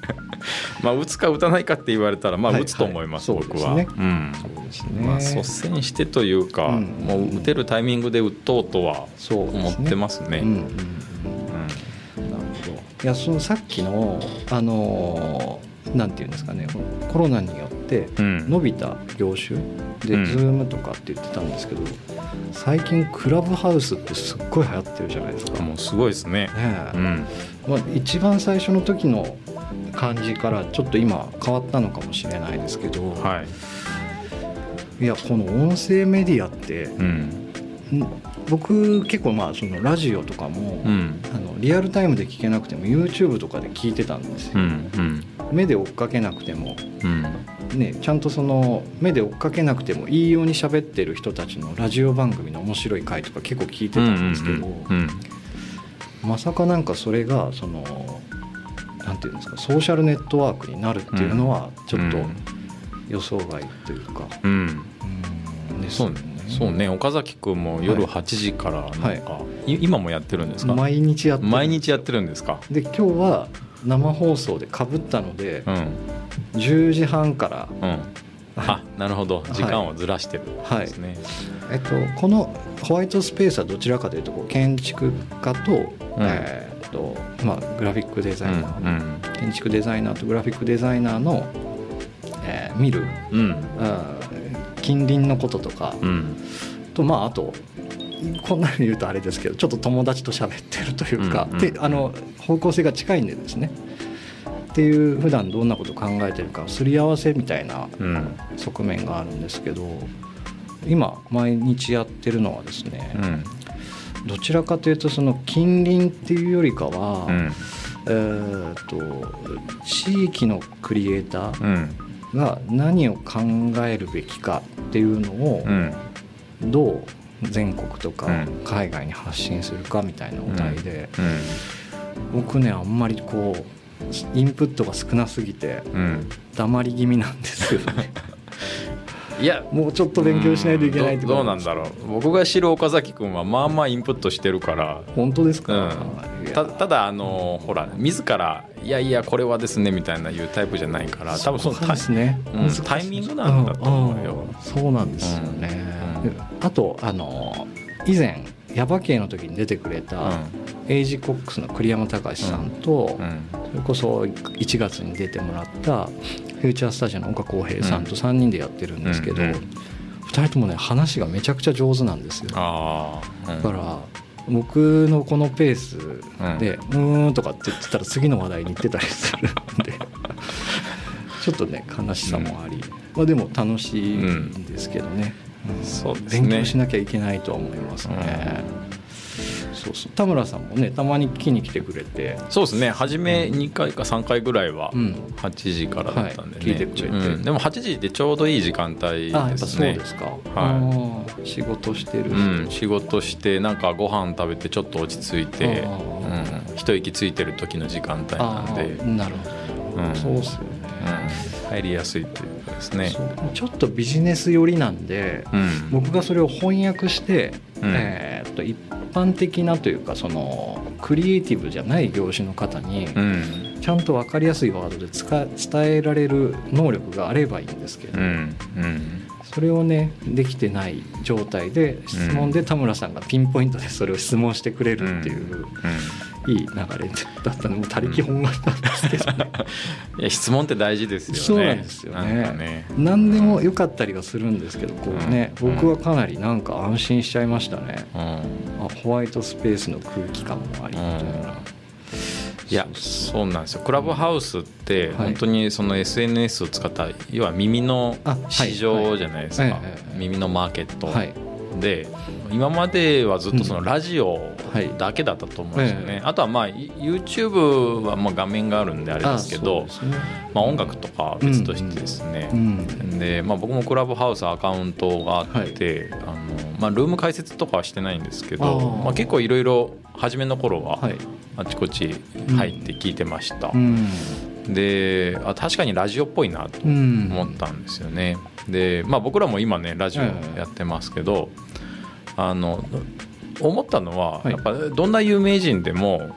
[SPEAKER 2] まあ打つか打たないかって言われたらまあ打つと思います、はい。は。い、僕は、ね、うん、そうですね。まあ率先してというか、うん、もう打てるタイミングで打とうとは思ってますね。なるほど
[SPEAKER 1] いやそのさっきのあのなんていうんですかねコロナによって伸びた業種？で、うん、Zoom とかって言ってたんですけど最近クラブハウスってすっごい流行ってるじゃないですか。
[SPEAKER 2] もうすごいですね。ね、うん、
[SPEAKER 1] まあ、一番最初の時の感じからちょっと今変わったのかもしれないですけど、はい、いやこの音声メディアって、うん、僕結構まあそのラジオとかも、うん、あのリアルタイムで聞けなくても YouTube とかで聞いてたんですよ、うんうん、目で追っかけなくても、ね、ちゃんとその目で追っかけなくてもいいように喋ってる人たちのラジオ番組の面白い回とか結構聞いてたんですけど、まさかなんかそれがそのなんていうんですかソーシャルネットワークになるっていうのはちょっと予想外というか、うん、
[SPEAKER 2] うん。ですね。そうね。岡崎君も夜8時からなんか、はい、今もやってるんですか？
[SPEAKER 1] 毎日やって
[SPEAKER 2] 毎日やってるんですか？
[SPEAKER 1] で今日は生放送でかぶったので、うん、10時半から、
[SPEAKER 2] うん。あなるほど。時間をずらしてる。んですね、
[SPEAKER 1] えっと、このホワイトスペースはどちらかというとこう建築家と,、えーっとまあ、グラフィックデザイナー、
[SPEAKER 2] うん
[SPEAKER 1] 建築デザイナーとグラフィックデザイナーの、えー見る、
[SPEAKER 2] うん。うん
[SPEAKER 1] うん近隣のこととか、
[SPEAKER 2] うん。
[SPEAKER 1] とまああとこんなに言うとあれですけどちょっと友達と喋ってるというか、
[SPEAKER 2] うんうん
[SPEAKER 1] であの方向性が近いんでですね。っていう普段どんなことを考えてるかすり合わせみたいな
[SPEAKER 2] うん。
[SPEAKER 1] 側面があるんですけど今毎日やってるのはですね、
[SPEAKER 2] うん。
[SPEAKER 1] どちらかというとその近隣っていうよりかは、
[SPEAKER 2] うん。
[SPEAKER 1] えー、と地域のクリエイター
[SPEAKER 2] うん。
[SPEAKER 1] が何を考えるべきかっていうのを
[SPEAKER 2] うん。
[SPEAKER 1] どう全国とか
[SPEAKER 2] うん。
[SPEAKER 1] 海外に発信するかみたいなお題で、
[SPEAKER 2] うん。
[SPEAKER 1] 僕ねあんまりこうインプットが少なすぎて
[SPEAKER 2] うん。
[SPEAKER 1] 黙り気味なんですよね
[SPEAKER 2] いや
[SPEAKER 1] もうちょっと勉強しないといけないって
[SPEAKER 2] どどうなんだろう。僕が知る岡崎君はまあまあインプットしてるから。
[SPEAKER 1] 本当ですか、
[SPEAKER 2] うん。たただあのほら自ら「いやいやこれはですね」みたいな言うタイプじゃないから多分その
[SPEAKER 1] そうですね、
[SPEAKER 2] うんタイミングなんだと思うよ。
[SPEAKER 1] そうなんですよね、あとあの以前ヤバ系の時に出てくれた、エイジコックスの栗山隆さんと、
[SPEAKER 2] うん。うん。
[SPEAKER 1] それこそ1月に出てもらったフューチャースタジオの岡浩平さんと3人でやってるんですけど、
[SPEAKER 2] うんうん。
[SPEAKER 1] 2人ともね話がめちゃくちゃ上手なんですよ。だから僕のこのペースで「うーん」とかって言ってたら次の話題に行ってたりするんで ちょっとね悲しさもあり、まあ、でも楽しいんですけどね,うん、
[SPEAKER 2] そうですね。
[SPEAKER 1] 勉強しなきゃいけないとは思いますね、そうそう。田村さんもねたまに聞きに来てくれて。
[SPEAKER 2] そうですね。初め2回か3回ぐらいは
[SPEAKER 1] うん。
[SPEAKER 2] 8時からだったんでね、
[SPEAKER 1] はい。聞いてくれて。
[SPEAKER 2] うん。でも8時ってちょうどいい時間帯ですね。
[SPEAKER 1] ですか、
[SPEAKER 2] は
[SPEAKER 1] あー仕事してる。人、
[SPEAKER 2] うん、仕事してなんかご飯食べてちょっと落ち着いて、
[SPEAKER 1] あ
[SPEAKER 2] うん、一息ついてる時の時間帯なん
[SPEAKER 1] あ
[SPEAKER 2] で、
[SPEAKER 1] ーなるほど、
[SPEAKER 2] うん。
[SPEAKER 1] そうっすよね、
[SPEAKER 2] うん、入りやすいというかですね。
[SPEAKER 1] ちょっとビジネス寄りなんで、
[SPEAKER 2] うん、
[SPEAKER 1] 僕がそれを翻訳して、
[SPEAKER 2] うん。
[SPEAKER 1] えーっと一般的なというかそのクリエイティブじゃない業種の方に
[SPEAKER 2] うん。
[SPEAKER 1] ちゃんと分かりやすいワードで使伝えられる能力があればいいんですけど、
[SPEAKER 2] うん。うん
[SPEAKER 1] それをねできてない状態で質問で田村さんがピンポイントでそれを質問してくれるっていう、いい流れだったのも他力本願なんですけど。ね
[SPEAKER 2] いや質問って大事ですよね。
[SPEAKER 1] そうなんですよね。
[SPEAKER 2] ね。
[SPEAKER 1] 何でも良かったりはするんですけどこうね、
[SPEAKER 2] うん。
[SPEAKER 1] 僕はかなりなんか安心しちゃいましたね。
[SPEAKER 2] うん。
[SPEAKER 1] あホワイトスペースの空気感もありみたいな、
[SPEAKER 2] いやそうなんですよ。クラブハウスって
[SPEAKER 1] はい。
[SPEAKER 2] 本当にその SNS を使った要は耳の市場じゃないですか。耳のマーケット
[SPEAKER 1] はい。
[SPEAKER 2] で今まではずっとそのラジオ
[SPEAKER 1] はい。
[SPEAKER 2] だけだったと思うんですよ
[SPEAKER 1] ええ。
[SPEAKER 2] ねあとはまあ YouTube はまあ画面があるんであれですけど
[SPEAKER 1] ね。
[SPEAKER 2] まあ音楽とかは別としてですね。
[SPEAKER 1] うん。
[SPEAKER 2] でまあ僕もクラブハウスアカウントがあってあのまあルーム解説とかはしてないんですけどまあ結構いろいろ初めの頃は
[SPEAKER 1] はい。
[SPEAKER 2] あちこち入って聞いてました。
[SPEAKER 1] う、ん。
[SPEAKER 2] であ確かにラジオっぽいなと
[SPEAKER 1] うん
[SPEAKER 2] 思ったんですよね、でまあ僕らも今ねラジオやってますけど、あの思ったのは、
[SPEAKER 1] はい。
[SPEAKER 2] やっぱどんな有名人でも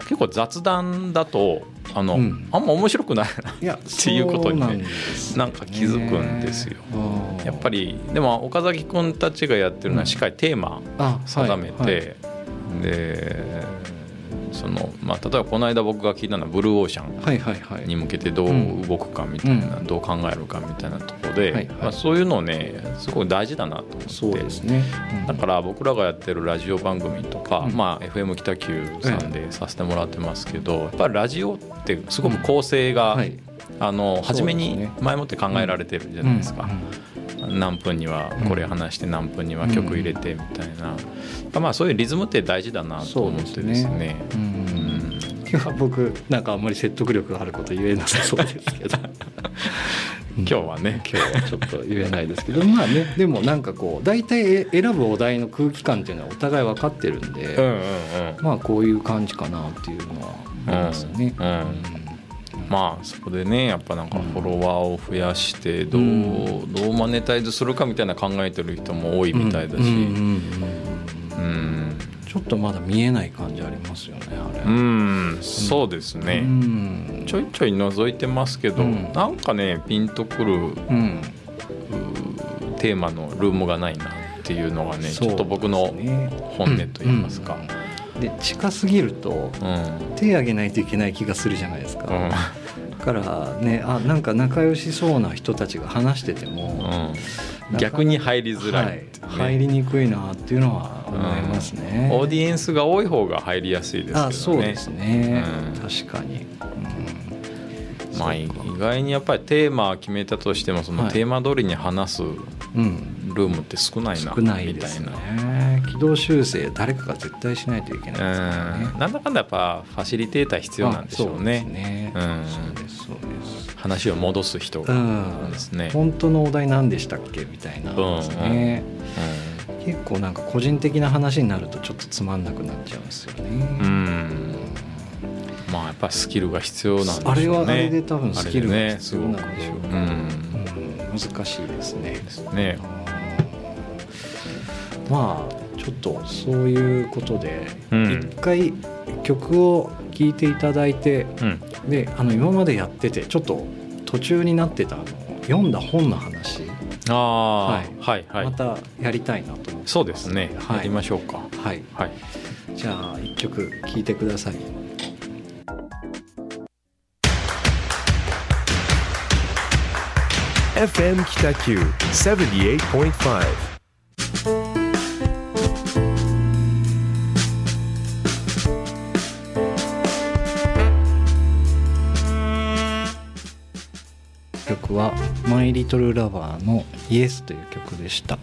[SPEAKER 2] 結構雑談だとあの、
[SPEAKER 1] うん。
[SPEAKER 2] あんま面白くないなっていうことにね
[SPEAKER 1] なん
[SPEAKER 2] か気づくんですよ。やっぱりでも岡崎君たちがやってるのはしっかりテーマ
[SPEAKER 1] あ
[SPEAKER 2] 定めて、でそのまあ例えばこの間僕が聞いたのはブルーオーシャンに向けてどう動くかみたいな、
[SPEAKER 1] うん。
[SPEAKER 2] どう考えるかみたいなところで、まあ、そういうのをねすごい大事だなと思って。
[SPEAKER 1] そうですね、うん。
[SPEAKER 2] だから僕らがやってるラジオ番組とか、
[SPEAKER 1] うん。
[SPEAKER 2] まあ、FM 北九さんでさせてもらってますけど、やっぱりラジオってすごく構成が、
[SPEAKER 1] はい。
[SPEAKER 2] あの初めに前もって考えられてるじゃないですか。
[SPEAKER 1] うん
[SPEAKER 2] 何分にはこれ話して何分には曲入れてみたいな、まあそういうリズムって大事だなと思ってですね。
[SPEAKER 1] うん。
[SPEAKER 2] うん。
[SPEAKER 1] 僕なんかあんまり説得力があること言えなさそうですけど。
[SPEAKER 2] 今日はね。
[SPEAKER 1] 今日はちょっと言えないですけど。まあねでもなんかこう大体選ぶお題の空気感っていうのはお互い分かってるんで、
[SPEAKER 2] うんうんうん。
[SPEAKER 1] まあこういう感じかなっていうのはありますよね。
[SPEAKER 2] うん。うんまあそこでねやっぱなんかフォロワーを増やしてどう,、
[SPEAKER 1] うん。
[SPEAKER 2] どうマネタイズするかみたいな考えてる人も多いみたいだし、
[SPEAKER 1] うんちちょっとまだ見えない感じありますよねあれ。
[SPEAKER 2] うん。そうですね、
[SPEAKER 1] うん。
[SPEAKER 2] ちょいちょい覗いてますけど、
[SPEAKER 1] うん。
[SPEAKER 2] なんかねピンとくる
[SPEAKER 1] うん。
[SPEAKER 2] テーマのルームがないなっていうのがねちょっと僕の本音といいますか。
[SPEAKER 1] うんで近すぎると
[SPEAKER 2] うん。
[SPEAKER 1] 手挙げないといけない気がするじゃないですか、
[SPEAKER 2] うん。
[SPEAKER 1] だからねあなんか仲良しそうな人たちが話してても、
[SPEAKER 2] うん。逆に入りづらいね。
[SPEAKER 1] はい、入りにくいなっていうのは思いますね、
[SPEAKER 2] オーディエンスが多い方が入りやすいですけどね。
[SPEAKER 1] あそうですね、
[SPEAKER 2] うん。
[SPEAKER 1] 確かに、うん、
[SPEAKER 2] まあ意外にやっぱりテーマ決めたとしてもその
[SPEAKER 1] はい。
[SPEAKER 2] テーマ通りに話す
[SPEAKER 1] うん、
[SPEAKER 2] ルームって少ないな
[SPEAKER 1] 少ない
[SPEAKER 2] み
[SPEAKER 1] です
[SPEAKER 2] たいな。
[SPEAKER 1] ね軌道修正誰かが絶対しないといけないですからね。
[SPEAKER 2] うん。なんだかんだやっぱファシリテーター必要なんでしょうね。
[SPEAKER 1] あそうですそうです
[SPEAKER 2] 話を戻す人が
[SPEAKER 1] うん
[SPEAKER 2] ですね。
[SPEAKER 1] 本当のお題何でしたっけみたいな。ですね、結構なんか個人的な話になるとちょっとつまんなくなっちゃうんですよね、
[SPEAKER 2] うんうんまあやっぱスキルが必要なんでしょうね。
[SPEAKER 1] あれはあれで多分スキルが必要なんでしょう
[SPEAKER 2] ねすごくうん
[SPEAKER 1] うん難しいですね
[SPEAKER 2] ですね。
[SPEAKER 1] うんまあちょっとそういうことで
[SPEAKER 2] うん
[SPEAKER 1] 一回曲を聴いていただいて
[SPEAKER 2] うん
[SPEAKER 1] であの今までやっててちょっと途中になってた読んだ本の話、
[SPEAKER 2] ああ
[SPEAKER 1] は
[SPEAKER 2] はいはいはい
[SPEAKER 1] ま。たやりたいなと思って
[SPEAKER 2] そうですね。
[SPEAKER 1] はい
[SPEAKER 2] やりましょうか。
[SPEAKER 1] はい
[SPEAKER 2] はい。
[SPEAKER 1] じゃあ一曲聴いてください
[SPEAKER 3] FM 北九78.5
[SPEAKER 1] 曲は「マイ・リトル・ラバー」の「イエス」という曲でした。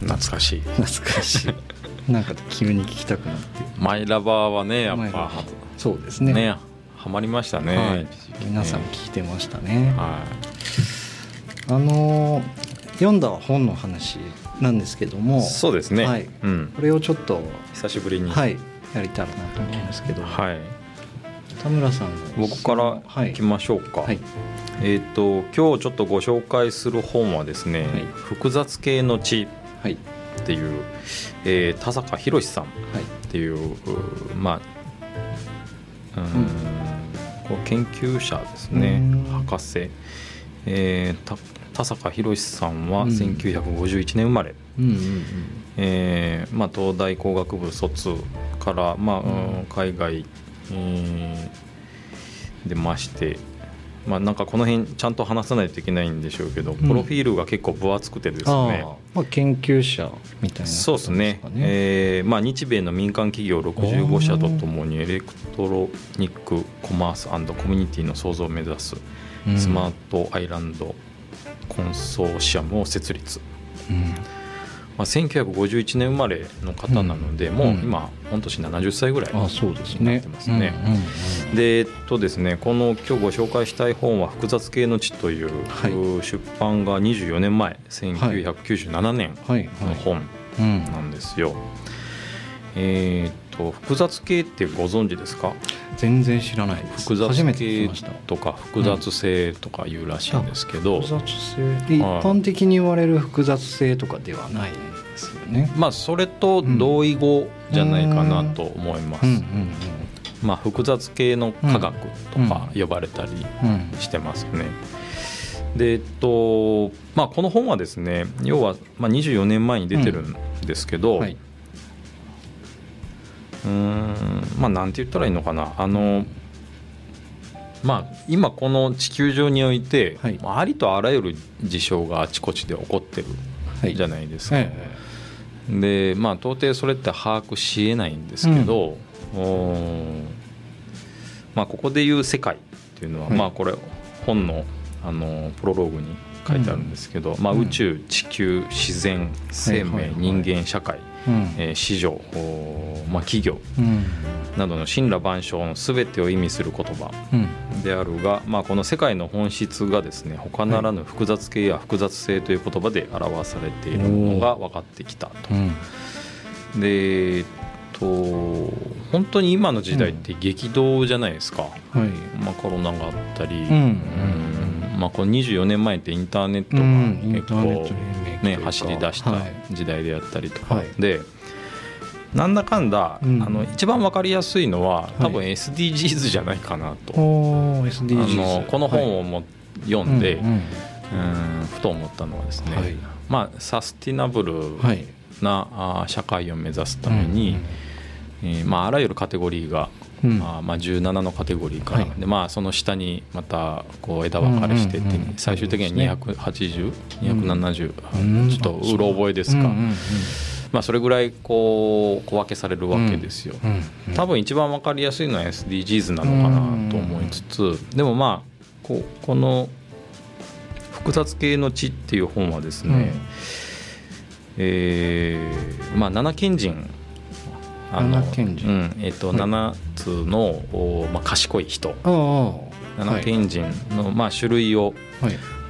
[SPEAKER 2] 懐かしい。
[SPEAKER 1] 懐かしい。なんか急に聴きたくなって。
[SPEAKER 2] マイラバーはねやっぱ
[SPEAKER 1] ーそうですね。
[SPEAKER 2] ねハマりましたね。
[SPEAKER 1] はい。皆さん聴いてましたね。
[SPEAKER 2] は
[SPEAKER 1] あのー読んだ本の話なんですけども
[SPEAKER 2] い。そうですね。
[SPEAKER 1] はい
[SPEAKER 2] うん。
[SPEAKER 1] これをちょっと
[SPEAKER 2] 久しぶりに。。
[SPEAKER 1] はいいやりたらなと思うんですけど、
[SPEAKER 2] はい。
[SPEAKER 1] 田村さんの
[SPEAKER 2] 僕から
[SPEAKER 1] はい
[SPEAKER 2] 行きましょうか。
[SPEAKER 1] はい
[SPEAKER 2] えっ、と今日ちょっとご紹介する本はですね、
[SPEAKER 1] はい
[SPEAKER 2] 複雑系の知
[SPEAKER 1] はい
[SPEAKER 2] っていう、えー田坂宏さんっ
[SPEAKER 1] はい
[SPEAKER 2] ていううまあうん、こう研究者ですね
[SPEAKER 1] うん
[SPEAKER 2] 博士、えーた田坂宏さんは
[SPEAKER 1] うん。
[SPEAKER 2] 1951年生まれ、
[SPEAKER 1] うんうんうん。
[SPEAKER 2] えーまあ、東大工学部卒から、まあ
[SPEAKER 1] うん。
[SPEAKER 2] うん海外、えーでまして、まあ、なんかこの辺ちゃんと話さないといけないんでしょうけど、プロフィールが結構分厚くてですね。
[SPEAKER 1] ああまあ研究者みたいな
[SPEAKER 2] そうですね。えーまあ、日米の民間企業65社とともにエレクトロニックコマースコミュニティの創造を目指す
[SPEAKER 1] うん。
[SPEAKER 2] スマートアイランドコンソーシアムを設立、
[SPEAKER 1] うん。
[SPEAKER 2] まあ、1951年生まれの方なので、
[SPEAKER 1] うん。
[SPEAKER 2] もう今御年70歳ぐらい
[SPEAKER 1] あそうです
[SPEAKER 2] な
[SPEAKER 1] ね
[SPEAKER 2] ってますね。でえっとですねこの今日ご紹介したい本は「複雑系の知」という、
[SPEAKER 1] はい。う
[SPEAKER 2] 出版が24年前1997年の本
[SPEAKER 1] うん。
[SPEAKER 2] なんですよ、えーっと複雑系ってご存知ですか？
[SPEAKER 1] 全然知らないです。
[SPEAKER 2] 複雑
[SPEAKER 1] 初めて聞き
[SPEAKER 2] 系
[SPEAKER 1] ました。
[SPEAKER 2] とか複雑性とかいうらしいんですけど、
[SPEAKER 1] 複雑性。で一般的に言われる複雑性とかではないんですよね。
[SPEAKER 2] まあそれと同意語じゃないかなと思います、
[SPEAKER 1] うん。うん。
[SPEAKER 2] まあ、複雑系の科学とか呼ばれたり
[SPEAKER 1] うん。うん。
[SPEAKER 2] してますね。でえっとまあ、この本はですね要は、まあ、24年前に出てるんですけど、
[SPEAKER 1] はいう
[SPEAKER 2] ーん。まあなんて言ったらいいのかな。あのまあ今この地球上において、
[SPEAKER 1] はい。
[SPEAKER 2] ありとあらゆる事象があちこちで起こってる
[SPEAKER 1] はい。
[SPEAKER 2] じゃないですか。
[SPEAKER 1] え
[SPEAKER 2] でまあ到底それって把握しえないんですけど、おーまあここでいう世界っていうのは、
[SPEAKER 1] はい。
[SPEAKER 2] まあこれ本のあのプロローグに書いてあるんですけど、まあ、
[SPEAKER 1] うん。
[SPEAKER 2] 宇宙地球自然生命、
[SPEAKER 1] はいはいはい。
[SPEAKER 2] 人間社会、
[SPEAKER 1] えうん。
[SPEAKER 2] えー市場、まあ、企業。
[SPEAKER 1] うん。
[SPEAKER 2] などの神羅万象の全てを意味する言葉。
[SPEAKER 1] うん。
[SPEAKER 2] であるが、まあ、この世界の本質がですね他ならぬ複雑系や複雑性という言葉で表されているのが分かってきたと。
[SPEAKER 1] うん。
[SPEAKER 2] でと本当に今の時代って激動じゃないですか、
[SPEAKER 1] はい。
[SPEAKER 2] まあ、コロナがあったり、
[SPEAKER 1] ん。
[SPEAKER 2] うんまあ、この24年前ってインターネットが結構、ね、走り出した
[SPEAKER 1] はい。
[SPEAKER 2] 時代であったりとか、
[SPEAKER 1] はい。
[SPEAKER 2] でなんだかんだ、
[SPEAKER 1] うん。
[SPEAKER 2] あの一番わかりやすいのは多分
[SPEAKER 1] は
[SPEAKER 2] SDGs じゃないかなと、
[SPEAKER 1] おー
[SPEAKER 2] あのこの本をも、読んで、
[SPEAKER 1] うん
[SPEAKER 2] ふと思ったのはですね、
[SPEAKER 1] はい。
[SPEAKER 2] まあ、サスティナブル
[SPEAKER 1] はい。
[SPEAKER 2] な、あー社会を目指すために、えーまあ、あらゆるカテゴリーが、
[SPEAKER 1] うん。
[SPEAKER 2] あーまあ、17のカテゴリーから、
[SPEAKER 1] はい。
[SPEAKER 2] でまあ、その下にまたこう枝分かれしてって、最終的には280、270、
[SPEAKER 1] うん。
[SPEAKER 2] ちょっとうろ覚えですか、まあ、それぐらいこう小分けされるわけですよ。多分一番分かりやすいのは SDGs なのかなと思いつつでもまあここの「複雑系の知」っていう本はですね、えーまあ、七賢人
[SPEAKER 1] 七賢人。
[SPEAKER 2] うんえっと
[SPEAKER 1] はい。
[SPEAKER 2] 7つの、おまあ、賢い人。
[SPEAKER 1] ああ
[SPEAKER 2] 七賢人の、まあ、種類を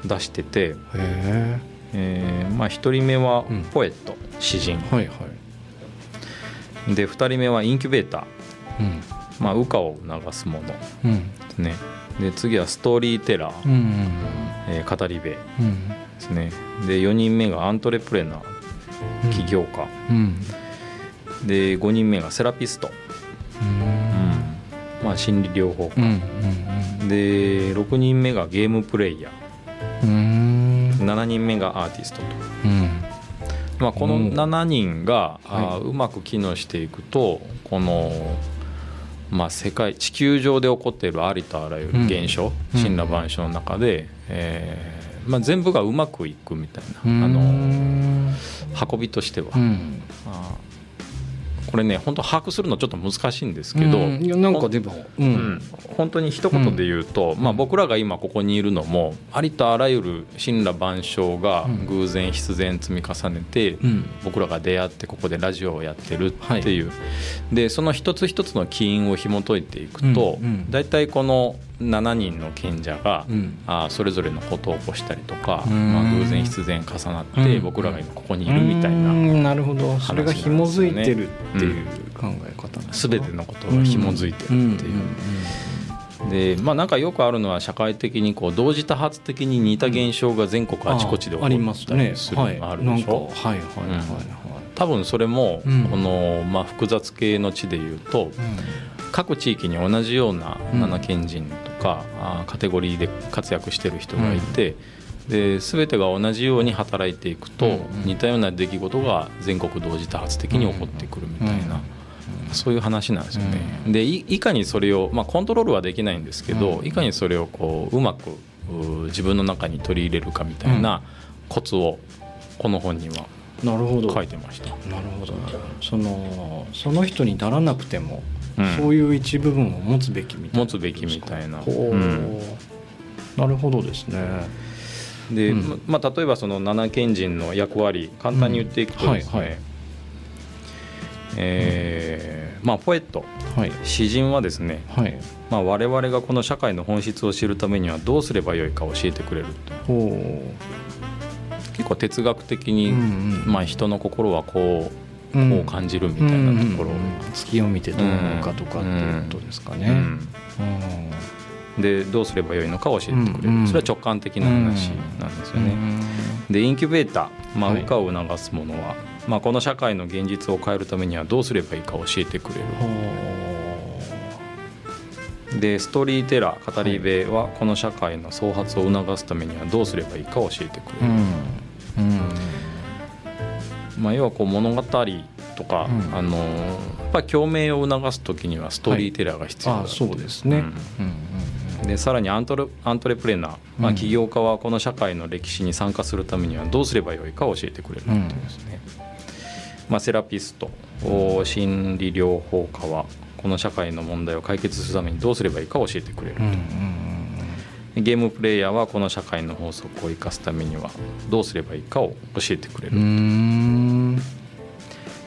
[SPEAKER 2] 出してて、
[SPEAKER 1] え。
[SPEAKER 2] えーまあ、1人目は
[SPEAKER 1] うん。
[SPEAKER 2] ポエット、詩人。
[SPEAKER 1] はいはい。
[SPEAKER 2] で2人目はインキュベーター、
[SPEAKER 1] うん。
[SPEAKER 2] まあ、羽化を促すもの。ね。で次はストーリーテラー、
[SPEAKER 1] うんうん
[SPEAKER 2] えー語り部。で
[SPEAKER 1] うん。
[SPEAKER 2] すね。で4人目がアントレプレナー。
[SPEAKER 1] うん。
[SPEAKER 2] 起業家、
[SPEAKER 1] うん
[SPEAKER 2] で5人目がセラピスト、
[SPEAKER 1] うん。
[SPEAKER 2] まあ、心理療法
[SPEAKER 1] うん
[SPEAKER 2] 家、で6人目がゲームプレイヤー。7人目がアーティストと、
[SPEAKER 1] うん。
[SPEAKER 2] まあ、この
[SPEAKER 1] うん。
[SPEAKER 2] 7人が、あー
[SPEAKER 1] はいう
[SPEAKER 2] まく機能していくとこの、まあ、世界地球上で起こっているありとあらゆる現象
[SPEAKER 1] うん。
[SPEAKER 2] 森羅万象の中で、えーまあ、全部がうまくいくみたいな、
[SPEAKER 1] うん。
[SPEAKER 2] あの運びとしては、
[SPEAKER 1] うん。
[SPEAKER 2] あーこれね本当把握するのちょっと難しいんですけど、
[SPEAKER 1] うん。なんかでもう
[SPEAKER 2] うん。ん本当に一言で言うと、まあ、僕らが今ここにいるのもありとあらゆる神羅万象が
[SPEAKER 1] うん。
[SPEAKER 2] 偶然必然積み重ねて、
[SPEAKER 1] うん。
[SPEAKER 2] 僕らが出会ってここでラジオをやってるっていう、でその一つ一つの起因を紐解いていくと、
[SPEAKER 1] うん。うん。
[SPEAKER 2] 大体この7人の賢者が、
[SPEAKER 1] うん。
[SPEAKER 2] あーそれぞれのことを起こしたりとか、
[SPEAKER 1] うん。
[SPEAKER 2] まあ、偶然必然重なって
[SPEAKER 1] うん。
[SPEAKER 2] 僕らが今ここにいるみたいな、
[SPEAKER 1] うん。なるほど。それが紐づいてるって
[SPEAKER 2] うん
[SPEAKER 1] いう考え方なんだ。
[SPEAKER 2] 全てのことが紐づいてるっていう。でまあなんかよくあるのは社会的にこう同時多発的に似た現象が全国あちこちで起こ
[SPEAKER 1] ありますね
[SPEAKER 2] ったりするのがあるでしょ、
[SPEAKER 1] はいはい。はい。はい。はい。
[SPEAKER 2] 多分それも
[SPEAKER 1] うん。
[SPEAKER 2] このまあ複雑系の地でいうと各地域に同じような
[SPEAKER 1] うん。
[SPEAKER 2] 七賢人とかあーカテゴリーで活躍してる人がいてで全てが同じように働いていくと
[SPEAKER 1] うんうん。
[SPEAKER 2] 似たような出来事が全国同時多発的に起こってくるみたいなそういう話なんですよね。でいいかにそれを、まあ、コントロールはできないんですけど、
[SPEAKER 1] うん。
[SPEAKER 2] いかにそれをこううまくう自分の中に取り入れるかみたいなコツをこの本には
[SPEAKER 1] なるほど。
[SPEAKER 2] 書いてました。
[SPEAKER 1] なるほど。なるほどそのその人にならなくても、
[SPEAKER 2] うん
[SPEAKER 1] そういう一部分を持つべきみたいな
[SPEAKER 2] 持つべきみたいな。
[SPEAKER 1] なるほどですね。
[SPEAKER 2] で、
[SPEAKER 1] うん。
[SPEAKER 2] ままあ、例えばその七賢人の役割簡単に言っていくとですね、
[SPEAKER 1] うん。はいはい。
[SPEAKER 2] えーまあ、ポエット。
[SPEAKER 1] はい。
[SPEAKER 2] 詩人はですね、
[SPEAKER 1] はい。
[SPEAKER 2] まあ、我々がこの社会の本質を知るためにはどうすればよいか教えてくれると。
[SPEAKER 1] ほ
[SPEAKER 2] 結構哲学的
[SPEAKER 1] う
[SPEAKER 2] に、まあ、人の心はこう
[SPEAKER 1] うん
[SPEAKER 2] こう感じるみたいなところ、
[SPEAKER 1] うん月を見てどう思うかとかっていうことですかね、
[SPEAKER 2] でどうすればよいのか教えてくれる、それは直感的な話なんですよね。でインキュベーター、まあ、
[SPEAKER 1] はい。
[SPEAKER 2] 羽化を促すものは、まあ、この社会の現実を変えるためにはどうすればいいか教えてくれる。
[SPEAKER 1] ほ
[SPEAKER 2] でストーリーテラー語り部はこの社会の創発を促すためにはどうすればいいか教えてくれる、
[SPEAKER 1] ううん。うん
[SPEAKER 2] まあ、要はこう物語とか、
[SPEAKER 1] うん。
[SPEAKER 2] あのやっ共鳴を促す時にはストーリーテラーが必要だ
[SPEAKER 1] あそうですね、
[SPEAKER 2] うん。でさらにアントレアントレプレナー、まあ、
[SPEAKER 1] うん。
[SPEAKER 2] 起業家はこの社会の歴史に参加するためにはどうすればよいか教えてくれるっていうですね、まあ、セラピストお心理療法家はこの社会の問題を解決するためにどうすればいいか教えてくれる
[SPEAKER 1] うんうんうん
[SPEAKER 2] ゲームプレイヤーはこの社会の法則を生かすためにはどうすればいいかを教えてくれる、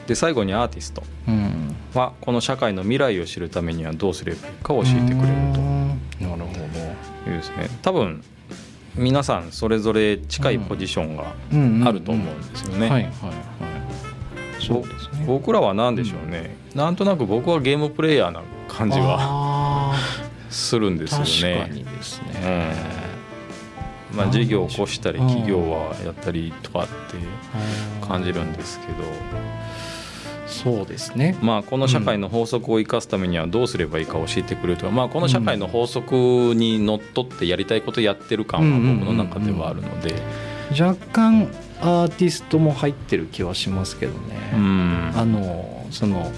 [SPEAKER 2] で最後にアーティスト。
[SPEAKER 1] うん。
[SPEAKER 2] はこの社会の未来を知るためにはどうすればいいかを教えてくれると。
[SPEAKER 1] なるほ
[SPEAKER 2] いうですね。多分皆さんそれぞれ近いポジションが
[SPEAKER 1] ど
[SPEAKER 2] あると思うんですよね、
[SPEAKER 1] はいはいはい。そうですね。
[SPEAKER 2] 僕らは何でしょうね、なんとなく僕はゲームプレイヤーな感じは
[SPEAKER 1] あ
[SPEAKER 2] するんです
[SPEAKER 1] ー
[SPEAKER 2] よね。
[SPEAKER 1] 確かにですね、
[SPEAKER 2] まあ、事業を起こしたり
[SPEAKER 1] うん
[SPEAKER 2] 企業はやったりとかって感じるんですけど、
[SPEAKER 1] そうですね。
[SPEAKER 2] まあ、この社会の法則を生かすためにはどうすればいいか教えてくれるとか、まあ、この社会の法則にのっとってやりたいことやってる感は僕の中ではあるので、
[SPEAKER 1] 若干アーティストも入ってる気はしますけどね、
[SPEAKER 2] うん。
[SPEAKER 1] あのその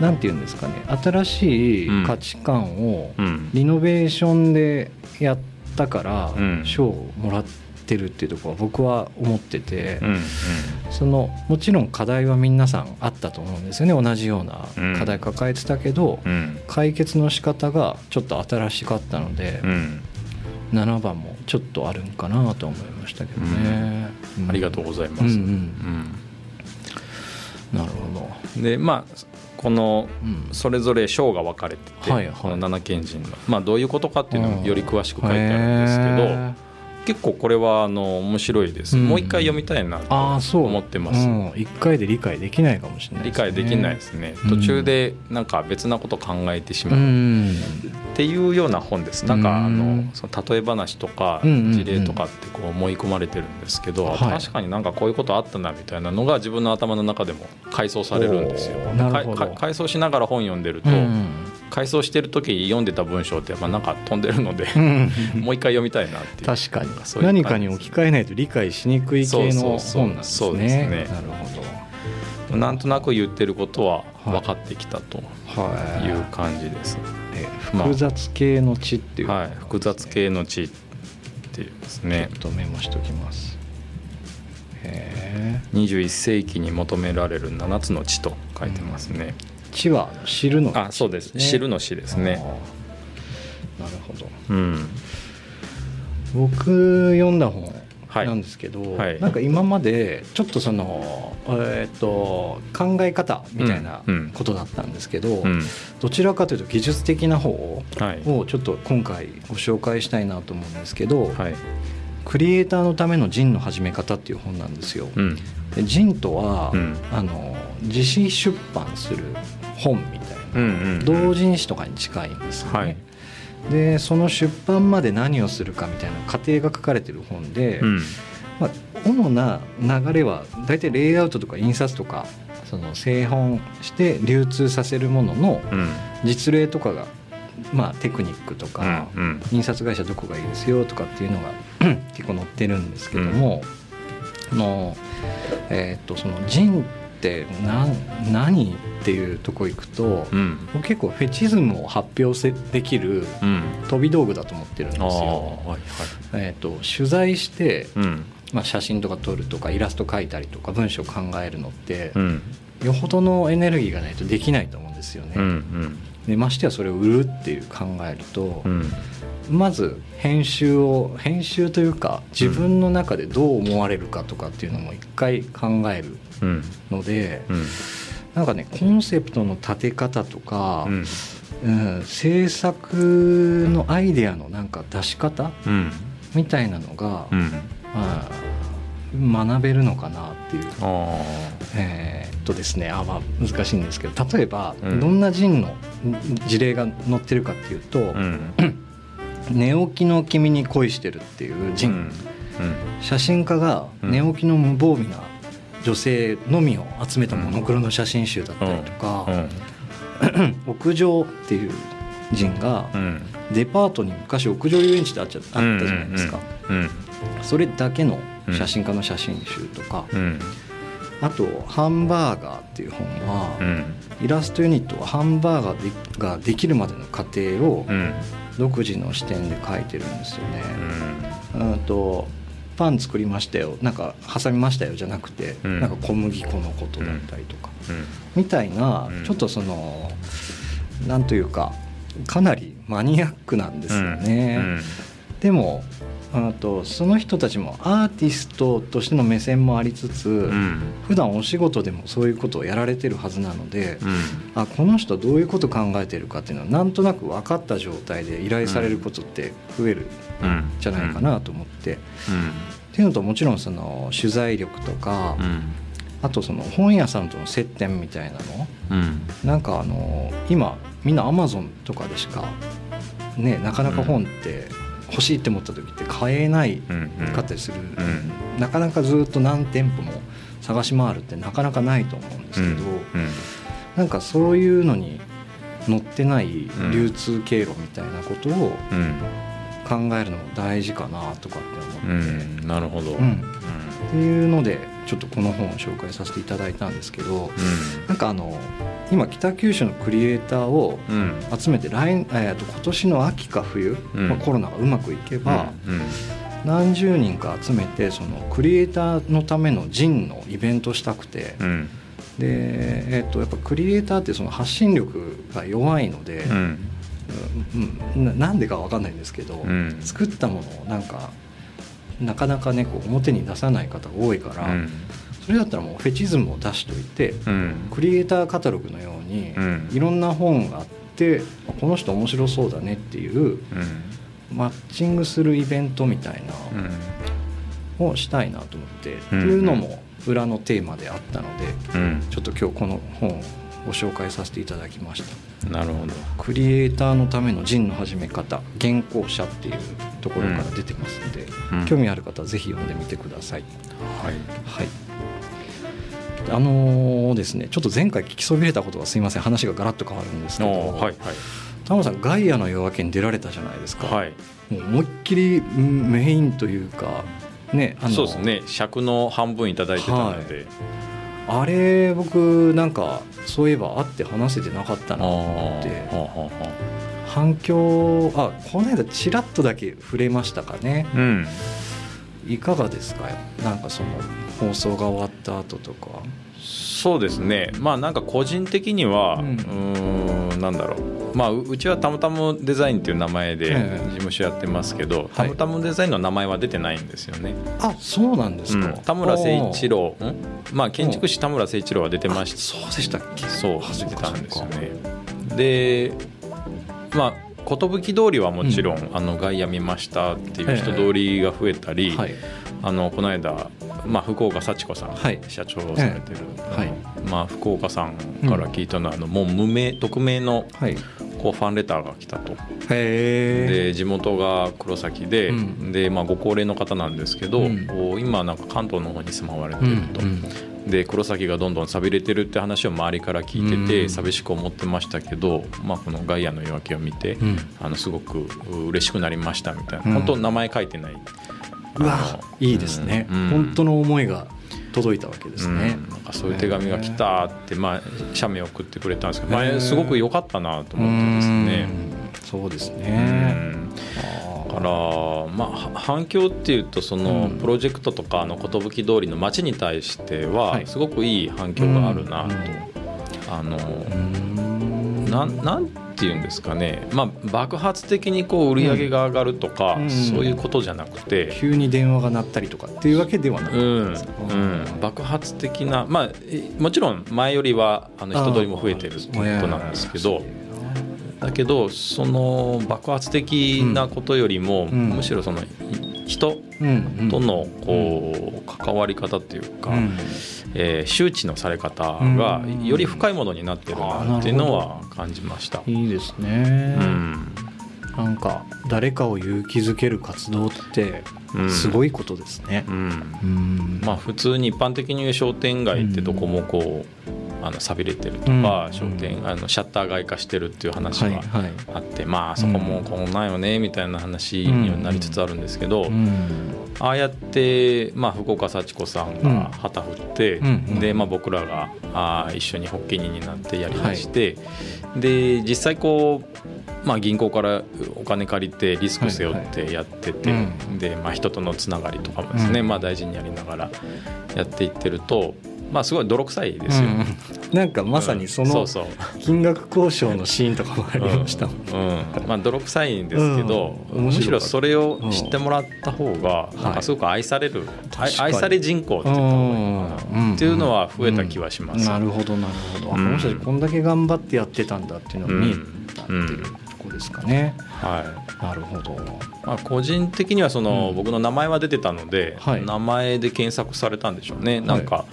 [SPEAKER 1] なんていうんですかね新しい価値観を
[SPEAKER 2] うん。
[SPEAKER 1] リノベーションでやったから
[SPEAKER 2] うん。
[SPEAKER 1] 賞をもらってるっていうところは僕は思ってて、
[SPEAKER 2] うん
[SPEAKER 1] そのもちろん課題は皆さんあったと思うんですよね同じような課題抱えてたけど、解決の仕方がちょっと新しかったので、
[SPEAKER 2] うん。
[SPEAKER 1] 7番もちょっとあるんかなと思いましたけどね、
[SPEAKER 2] ありがとうございます。
[SPEAKER 1] うんうん。
[SPEAKER 2] うん。
[SPEAKER 1] なるほど、
[SPEAKER 2] でまあこの
[SPEAKER 1] うん。
[SPEAKER 2] それぞれ章が分かれてて、この七賢人の、まあ、どういうことかっていうのもより詳しく書いてあるんですけど、
[SPEAKER 1] へ
[SPEAKER 2] 結構これはあの面白いです、
[SPEAKER 1] うん。
[SPEAKER 2] もう一回読みたいなと思ってます、
[SPEAKER 1] うん、1回で理解できないかもしれない
[SPEAKER 2] 理解できないですね、
[SPEAKER 1] うん。
[SPEAKER 2] 途中でなんか別なこと考えてし
[SPEAKER 1] う
[SPEAKER 2] まう、
[SPEAKER 1] ん。
[SPEAKER 2] っていうような本です。なんかあ
[SPEAKER 1] うん
[SPEAKER 2] のその例え話とか事例とかってこう思い込まれてるんですけど、
[SPEAKER 1] はい。
[SPEAKER 2] 確かになんかこういうことあったなみたいなのが自分の頭の中でも回想されるんですよ。回想しながら本読んでると、
[SPEAKER 1] うん
[SPEAKER 2] 回想してる時読んでた文章ってやっぱなんか飛んでるので
[SPEAKER 1] うん。
[SPEAKER 2] もう一回読みたいなっていう。
[SPEAKER 1] 確かに。
[SPEAKER 2] そういう感じ。
[SPEAKER 1] 何かに置き換えないと理解しにくい系の本なんですね
[SPEAKER 2] そうそうそうですね。
[SPEAKER 1] なるほ
[SPEAKER 2] なんとなく言ってることは分かってきたと
[SPEAKER 1] どはい。
[SPEAKER 2] いう感じです、
[SPEAKER 1] え複雑系の地っていう、
[SPEAKER 2] はい、複雑系の地っていうですね。
[SPEAKER 1] ちょっとメモしときます。へえ
[SPEAKER 2] 21世紀に求められる7つの地と書いてますね、
[SPEAKER 1] 地は知るの
[SPEAKER 2] あそうです知るの詩ですね
[SPEAKER 1] なるほど
[SPEAKER 2] うん
[SPEAKER 1] 僕読んだ本なんですけど、
[SPEAKER 2] はい
[SPEAKER 1] なんか今までちょっとその、えー、と考え方みたいなことだったんですけど、
[SPEAKER 2] うん
[SPEAKER 1] どちらかというと技術的な方をちょっと今回ご紹介したいなと思うんですけど、
[SPEAKER 2] はい
[SPEAKER 1] クリエイターのためのジンの始め方っていう本なんですよ。
[SPEAKER 2] うん
[SPEAKER 1] でジンとは、
[SPEAKER 2] うん
[SPEAKER 1] あの自費出版する本みたいな、
[SPEAKER 2] うんうんうん。
[SPEAKER 1] 同人誌とかに近いんですよね。
[SPEAKER 2] はい。
[SPEAKER 1] でその出版まで何をするかみたいな過程が書かれてる本で、
[SPEAKER 2] うん。
[SPEAKER 1] まあ、主な流れは大体レイアウトとか印刷とかその製本して流通させるものの
[SPEAKER 2] うん。
[SPEAKER 1] 実例とかが、まあ、テクニックとか、
[SPEAKER 2] うんうん。
[SPEAKER 1] 印刷会社どこがいいですよとかっていうのが 結構載ってるんですけども、あのえーっとそのジンって何何っていうとこ行くと、
[SPEAKER 2] うん。
[SPEAKER 1] 僕結構フェチズムを発表せできる
[SPEAKER 2] うん。
[SPEAKER 1] 飛び道具だと思ってるんですよ。
[SPEAKER 2] はいはい。
[SPEAKER 1] えと取材して、
[SPEAKER 2] うん。
[SPEAKER 1] まあ、写真とか撮るとかイラスト描いたりとか文章考えるのって、
[SPEAKER 2] うん。
[SPEAKER 1] よほどのエネルギーがないとできないと思うんですよね。
[SPEAKER 2] うんうん。
[SPEAKER 1] でましてやそれを売るっていう考えると、
[SPEAKER 2] うん。
[SPEAKER 1] まず編集を編集というか自分の中でどう思われるかとかっていうのも一回考える
[SPEAKER 2] うん。
[SPEAKER 1] ので、
[SPEAKER 2] うん
[SPEAKER 1] なんかねコンセプトの立て方とか、
[SPEAKER 2] うん。
[SPEAKER 1] うん制作のアイデアのなんか出し方
[SPEAKER 2] うん。
[SPEAKER 1] みたいなのが、
[SPEAKER 2] うん。
[SPEAKER 1] まあ、学べるのかなっていう。
[SPEAKER 2] あ
[SPEAKER 1] えーっとですねあまあ難しいんですけど例えば、
[SPEAKER 2] うん。
[SPEAKER 1] どんなジンの事例が載ってるかっていうと
[SPEAKER 2] あうん「
[SPEAKER 1] 寝起きの君に恋してる」っていうジン、
[SPEAKER 2] うん。
[SPEAKER 1] 写真家が
[SPEAKER 2] うん。
[SPEAKER 1] 寝起きの無防備な女性のみを集めたモノクロの写真集だったりとか
[SPEAKER 2] うん「
[SPEAKER 1] 屋上」っていうジンが
[SPEAKER 2] うん。
[SPEAKER 1] デパートに昔屋上遊園地ってあっちゃあったじゃないですか、
[SPEAKER 2] うん
[SPEAKER 1] それだけの写真家の写真集とか、
[SPEAKER 2] うん。
[SPEAKER 1] あと「ハンバーガー」っていう本は、
[SPEAKER 2] うん。
[SPEAKER 1] イラストユニットはハンバーガーでができるまでの過程を
[SPEAKER 2] うん。
[SPEAKER 1] 独自の視点で描いてるんですよね。うん。とパン作りましたよ。なんか挟みましたよじゃなくて、
[SPEAKER 2] うん。
[SPEAKER 1] なんか小麦粉のことだったりとか、
[SPEAKER 2] うん。
[SPEAKER 1] みたいな、
[SPEAKER 2] うん。
[SPEAKER 1] ちょっとそのなんというかかなりマニアックなんですよね。
[SPEAKER 2] うん。
[SPEAKER 1] でもあとその人たちもアーティストとしての目線もありつつ、
[SPEAKER 2] うん。
[SPEAKER 1] 普段お仕事でもそういうことをやられてるはずなので、
[SPEAKER 2] うん。
[SPEAKER 1] あこの人どういうこと考えてるかっていうのはなんとなく分かった状態で依頼されることって増えるじゃないかなと思って、っていうのともちろんその取材力とか、
[SPEAKER 2] うん。
[SPEAKER 1] あとその本屋さんとの接点みたいなの。
[SPEAKER 2] うん。
[SPEAKER 1] なんかあの今みんなアマゾンとかでしかねなかなか本って欲しいって思った時って買えないかったりする、
[SPEAKER 2] ん。
[SPEAKER 1] なかなかずっと何店舗も探し回るってなかなかないと思うんですけど、
[SPEAKER 2] うん。
[SPEAKER 1] なんかそういうのに載ってない流通経路みたいなことを
[SPEAKER 2] うん
[SPEAKER 1] 考えるのも大事かなとかって
[SPEAKER 2] う
[SPEAKER 1] 思って、
[SPEAKER 2] んなるほど。
[SPEAKER 1] うん。っていうのでちょっとこの本を紹介させていただいたんですけどなんかあの今北九州のクリエイターを
[SPEAKER 2] うん。うん
[SPEAKER 1] 集めて来、えー、と今年の秋か冬、
[SPEAKER 2] うん。
[SPEAKER 1] まあ、コロナがうまくいけば、
[SPEAKER 2] うん
[SPEAKER 1] 何十人か集めてそのクリエイターのためのジンのイベントしたくて、
[SPEAKER 2] うん。
[SPEAKER 1] で、えー、とやっぱクリエイターってその発信力が弱いので、
[SPEAKER 2] うん
[SPEAKER 1] うんななんでかわかんないんですけど、
[SPEAKER 2] うん。
[SPEAKER 1] 作ったものをなんかなかなかねこう表に出さない方が多いから、
[SPEAKER 2] うん。
[SPEAKER 1] それだったらもうフェチズムを出しといて、
[SPEAKER 2] うん。
[SPEAKER 1] クリエイターカタログのように、
[SPEAKER 2] うん。
[SPEAKER 1] いろんな本があってこの人面白そうだねっていう
[SPEAKER 2] うん。
[SPEAKER 1] マッチングするイベントみたいなをしたいなと思って、
[SPEAKER 2] うん。
[SPEAKER 1] っていうのも裏のテーマであったので
[SPEAKER 2] うん。
[SPEAKER 1] ちょっと今日この本をご紹介させていただきました
[SPEAKER 2] なるほど。
[SPEAKER 1] クリエイターのためのジンの始め方原稿者っていうところから出てますので、
[SPEAKER 2] うん。
[SPEAKER 1] 興味ある方はぜひ読んでみてください。
[SPEAKER 2] はい。
[SPEAKER 1] はい。あのーですねちょっと前回聞きそびれたことがすいません。話がガラッと変わるんですけど、
[SPEAKER 2] おはいはい。
[SPEAKER 1] 田村さんガイアの夜明けに出られたじゃないですか、
[SPEAKER 2] はい。
[SPEAKER 1] もう思いっきりうんメインというかねあの
[SPEAKER 2] そうですね。尺の半分いただいてたので、
[SPEAKER 1] あれ僕なんかそういえば会って話せてなかったなと思って。反響あこの間ちらっとだけ触れましたかね。
[SPEAKER 2] あうん。
[SPEAKER 1] いかがですか？なんかその放送が終わった後とか
[SPEAKER 2] そうですね。まあなんか個人的には、
[SPEAKER 1] う
[SPEAKER 2] うんなんだろう。まあううちはたむたむデザインっていう名前で
[SPEAKER 1] ええ。
[SPEAKER 2] 事務所やってますけど、たむたむデザインの名前は出てないんですよね、
[SPEAKER 1] あそうなんですか、
[SPEAKER 2] うん。田村誠一郎。ん？まあ建築士田村誠一郎は出てまし
[SPEAKER 1] そうでしたっけ？
[SPEAKER 2] そう
[SPEAKER 1] あ
[SPEAKER 2] 出てたんですよね。でまあ寿通りはもちろん、あの外野見ましたっていう人通りが増えたり、
[SPEAKER 1] はい
[SPEAKER 2] あのこの間、まあ、福岡幸子さん、
[SPEAKER 1] はい。
[SPEAKER 2] 社長をされてる、
[SPEAKER 1] はい。
[SPEAKER 2] まあ、福岡さんから聞いたのは、あのもう無名匿名の
[SPEAKER 1] はい。
[SPEAKER 2] こうファンレターが来たと。で地元が黒崎で,、
[SPEAKER 1] うん。
[SPEAKER 2] でまあ、ご高齢の方なんですけど、
[SPEAKER 1] うん。
[SPEAKER 2] 今なんか関東の方に住まわれてると、
[SPEAKER 1] うん
[SPEAKER 2] で黒崎がどんどん寂れてるって話を周りから聞いてて、
[SPEAKER 1] うん。
[SPEAKER 2] 寂しく思ってましたけど、まあ、この「ガイアの夜明け」を見て、
[SPEAKER 1] うん。
[SPEAKER 2] あのすごく嬉しくなりましたみたいな、
[SPEAKER 1] うん。
[SPEAKER 2] 本当名前書いてない。
[SPEAKER 1] うわいいですね、
[SPEAKER 2] うん。
[SPEAKER 1] 本当の思いが届いたわけですね、
[SPEAKER 2] うん。なんかそういう手紙が来たって、まあ、写メ送ってくれたんですけど、まあ、すごく良かったなと思ってですね。
[SPEAKER 1] うん。そうです
[SPEAKER 2] う
[SPEAKER 1] ね、
[SPEAKER 2] だから、まあ、は反響っていうとその
[SPEAKER 1] うん
[SPEAKER 2] プロジェクトとかあの寿通りの街に対して
[SPEAKER 1] は
[SPEAKER 2] はいすごくいい反響があるなと。
[SPEAKER 1] うん
[SPEAKER 2] あの
[SPEAKER 1] うん
[SPEAKER 2] なんなんていうんですかね、まあ、爆発的にこう売り上げが上がるとか、
[SPEAKER 1] うん。
[SPEAKER 2] そういうことじゃなくて、
[SPEAKER 1] 急に電話が鳴ったりとかっていうわけではなく
[SPEAKER 2] うん。爆発的な、まあ、えもちろん前よりはあの人通りも増えてるってことなんですけど。だけどその爆発的なことよりも、
[SPEAKER 1] ん。
[SPEAKER 2] むしろそのい人とのこう関わり方っていうか、
[SPEAKER 1] うん。
[SPEAKER 2] えー周知のされ方が
[SPEAKER 1] うん。
[SPEAKER 2] より深いものになってるなっていうのは感じました。
[SPEAKER 1] いいですね、
[SPEAKER 2] うん。
[SPEAKER 1] なんか誰かを勇気づける活動って
[SPEAKER 2] うん。
[SPEAKER 1] すごいことですね。
[SPEAKER 2] う。ん。
[SPEAKER 1] うん。
[SPEAKER 2] まあ、普通に一般的に商店街ってどこもこうあの寂れてるとか、
[SPEAKER 1] うん。
[SPEAKER 2] 商店あのシャッター街化してるっていう話
[SPEAKER 1] はい
[SPEAKER 2] は
[SPEAKER 1] はい。
[SPEAKER 2] あって、まあそこもこんなんよねみたいな話にはなりつつあるんですけど、
[SPEAKER 1] うん。
[SPEAKER 2] ああやって、まあ、福岡幸子さんが旗振って、でまあ、僕らがあー一緒に発起人になってやりだして、で実際こう、まあ、銀行からお金借りてリスク背負ってやってて、でまあ、人とのつながりとかもですね、
[SPEAKER 1] うん。
[SPEAKER 2] まあ、大事にやりながらやっていってると、まあ、すごい泥臭いですよ。
[SPEAKER 1] うん。なんかまさにその金額交渉のシーンとかもありましたもん。ね。
[SPEAKER 2] うん。まあ、泥臭いんですけど、むしろそれを知ってもらった方が
[SPEAKER 1] ん。
[SPEAKER 2] なんかすごく愛される、愛
[SPEAKER 1] 確かに。
[SPEAKER 2] 愛され人口ってい
[SPEAKER 1] うん
[SPEAKER 2] っていうのは増えた気はします。
[SPEAKER 1] なるほどなるほど。この人たちこんだけ頑張ってやってたんだっていうのが見えたっていうとこですかね。
[SPEAKER 2] はい。
[SPEAKER 1] なるほど。
[SPEAKER 2] まあ、個人的にはその、
[SPEAKER 1] うん。
[SPEAKER 2] 僕の名前は出てたので、
[SPEAKER 1] はい。
[SPEAKER 2] 名前で検索されたんでしょうね、なんか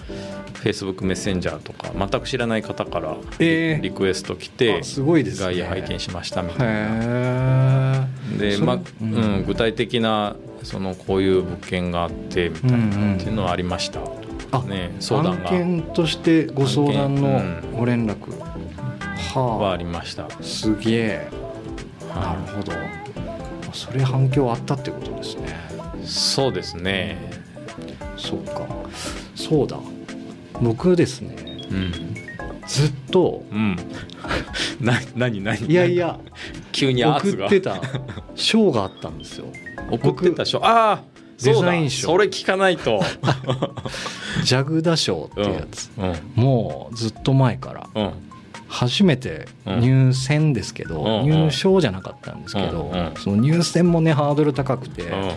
[SPEAKER 2] Facebook メッセンジャーとか全く知らない方から
[SPEAKER 1] えー。
[SPEAKER 2] リクエスト来て、
[SPEAKER 1] あすごいですね。
[SPEAKER 2] 外野拝見しましたみたいな。で、まあ
[SPEAKER 1] う
[SPEAKER 2] うん。ん、具体的なそのこういう物件があってみたいなっていうのはありました。ね相談が。
[SPEAKER 1] 案件としてご相談のご連絡、
[SPEAKER 2] は
[SPEAKER 1] は
[SPEAKER 2] ありました、
[SPEAKER 1] あすげえ。なるほど。それ反響あったってことですね。
[SPEAKER 2] そうですね。
[SPEAKER 1] そうか。そうだ僕ですね
[SPEAKER 2] うん
[SPEAKER 1] ずっと
[SPEAKER 2] うん。な何何
[SPEAKER 1] いやいや
[SPEAKER 2] 急に
[SPEAKER 1] 送ってた賞があったんですよ。
[SPEAKER 2] 送ってた賞ああ
[SPEAKER 1] デザイン賞
[SPEAKER 2] それ聞かないと。
[SPEAKER 1] ジャグダ賞ってやつ、
[SPEAKER 2] うん。
[SPEAKER 1] もうずっと前から。
[SPEAKER 2] うん。
[SPEAKER 1] 初めて入選ですけど、
[SPEAKER 2] うん。
[SPEAKER 1] 入賞じゃなかったんですけど、
[SPEAKER 2] うん。うん。
[SPEAKER 1] その入選もねハードル高くて、
[SPEAKER 2] うん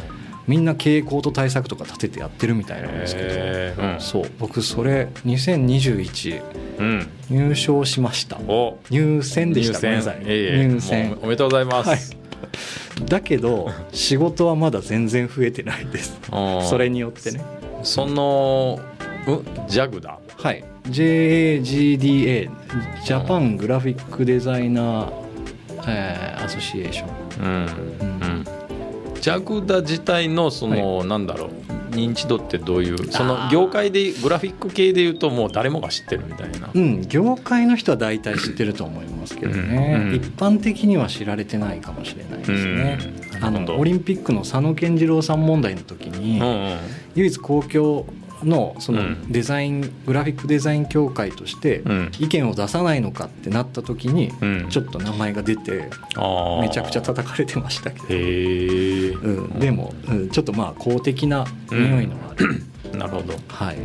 [SPEAKER 1] みんな傾向と対策とか立ててやってるみたいなんですけど、
[SPEAKER 2] うん。
[SPEAKER 1] そう。僕それ2021
[SPEAKER 2] うん。
[SPEAKER 1] 入賞しました。
[SPEAKER 2] お。
[SPEAKER 1] 入選でしたごめん
[SPEAKER 2] 入
[SPEAKER 1] なさい。入選。
[SPEAKER 2] おめでとうございます、
[SPEAKER 1] だけど仕事はまだ全然増えてないです。
[SPEAKER 2] うん
[SPEAKER 1] それによってね。
[SPEAKER 2] そのうんジャグだ。
[SPEAKER 1] はい。JAGDA ジャパングラフィックデザイナー、えーアソシエーション。
[SPEAKER 2] うん。うんジャグダ自体のその、なんだろう認知度ってどういうその業界でグラフィック系でいうともう誰もが知ってるみたいな。
[SPEAKER 1] うん、業界の人は大体知ってると思いますけどね、
[SPEAKER 2] うんうん。
[SPEAKER 1] 一般的には知られてないかもしれないですね、あ
[SPEAKER 2] うん。なるほど。
[SPEAKER 1] のオリンピックの佐野健次郎さん問題の時に、
[SPEAKER 2] うんうん。
[SPEAKER 1] 唯一公共のその
[SPEAKER 2] うん。
[SPEAKER 1] デザイン、グラフィックデザイン協会として
[SPEAKER 2] うん。
[SPEAKER 1] 意見を出さないのかってなった時に
[SPEAKER 2] うん。
[SPEAKER 1] ちょっと名前が出てめちゃくちゃ叩かれてましたけど、うん、でも、うん、ちょっとまあ公的な匂いのある、
[SPEAKER 2] なるほど、
[SPEAKER 1] はい。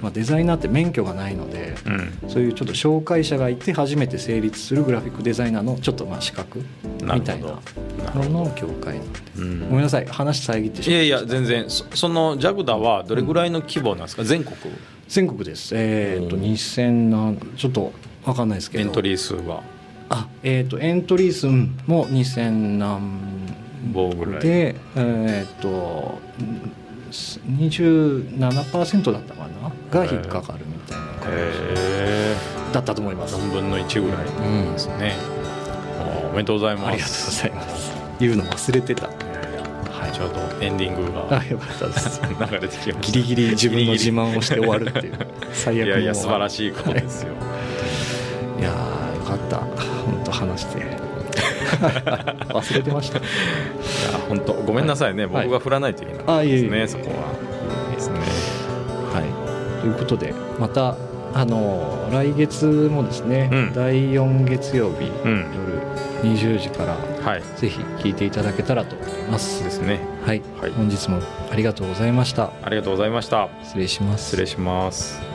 [SPEAKER 1] まあ、デザイナーって免許がないので
[SPEAKER 2] うん。
[SPEAKER 1] そういうちょっと紹介者がいて初めて成立するグラフィックデザイナーのちょっとまあ資格みたいなのの協会なんで。
[SPEAKER 2] うん
[SPEAKER 1] ごめんなさい。話遮ってし
[SPEAKER 2] いやい
[SPEAKER 1] まいました。
[SPEAKER 2] や全然。そそのジャグダはどれぐらいの規模なんですか、全国。
[SPEAKER 1] 全国です。えっ、と
[SPEAKER 2] うん
[SPEAKER 1] 2000何ちょっと分かんないですけど。
[SPEAKER 2] エントリー数は？
[SPEAKER 1] あえっ、とエントリー数も2000何
[SPEAKER 2] 棒ぐらい。
[SPEAKER 1] でえっ、と27%だったかな？が引っかかるみたいな感じ。だったと思います。
[SPEAKER 2] 4分の1ぐらい。
[SPEAKER 1] うん。
[SPEAKER 2] ですね、おめでとうございます。
[SPEAKER 1] ありがとうございます。言うの忘れてた。
[SPEAKER 2] はい。ちょうどエンディングが
[SPEAKER 1] あよかったです。
[SPEAKER 2] 流れてきました。
[SPEAKER 1] ギリギリ自分の自慢をして終わるっていう。最悪の
[SPEAKER 2] いやいや素晴らしいことですよ、
[SPEAKER 1] いやーよかった。本当話して。忘れてました
[SPEAKER 2] 本当ごめんなさいね、
[SPEAKER 1] はい。
[SPEAKER 2] 僕が振らないといけなかったですね、
[SPEAKER 1] あい
[SPEAKER 2] そこはいいですね
[SPEAKER 1] はい。ということでまたあの来月もですね、
[SPEAKER 2] うん。
[SPEAKER 1] 第4月曜日、
[SPEAKER 2] うん。
[SPEAKER 1] 夜20時から
[SPEAKER 2] はい。
[SPEAKER 1] ぜひ聞いていただけたらと思います。
[SPEAKER 2] ですね。
[SPEAKER 1] はい、
[SPEAKER 2] はい。
[SPEAKER 1] 本日もありがとうございました。
[SPEAKER 2] ありがとうございました。
[SPEAKER 1] 失礼します。
[SPEAKER 2] 失礼します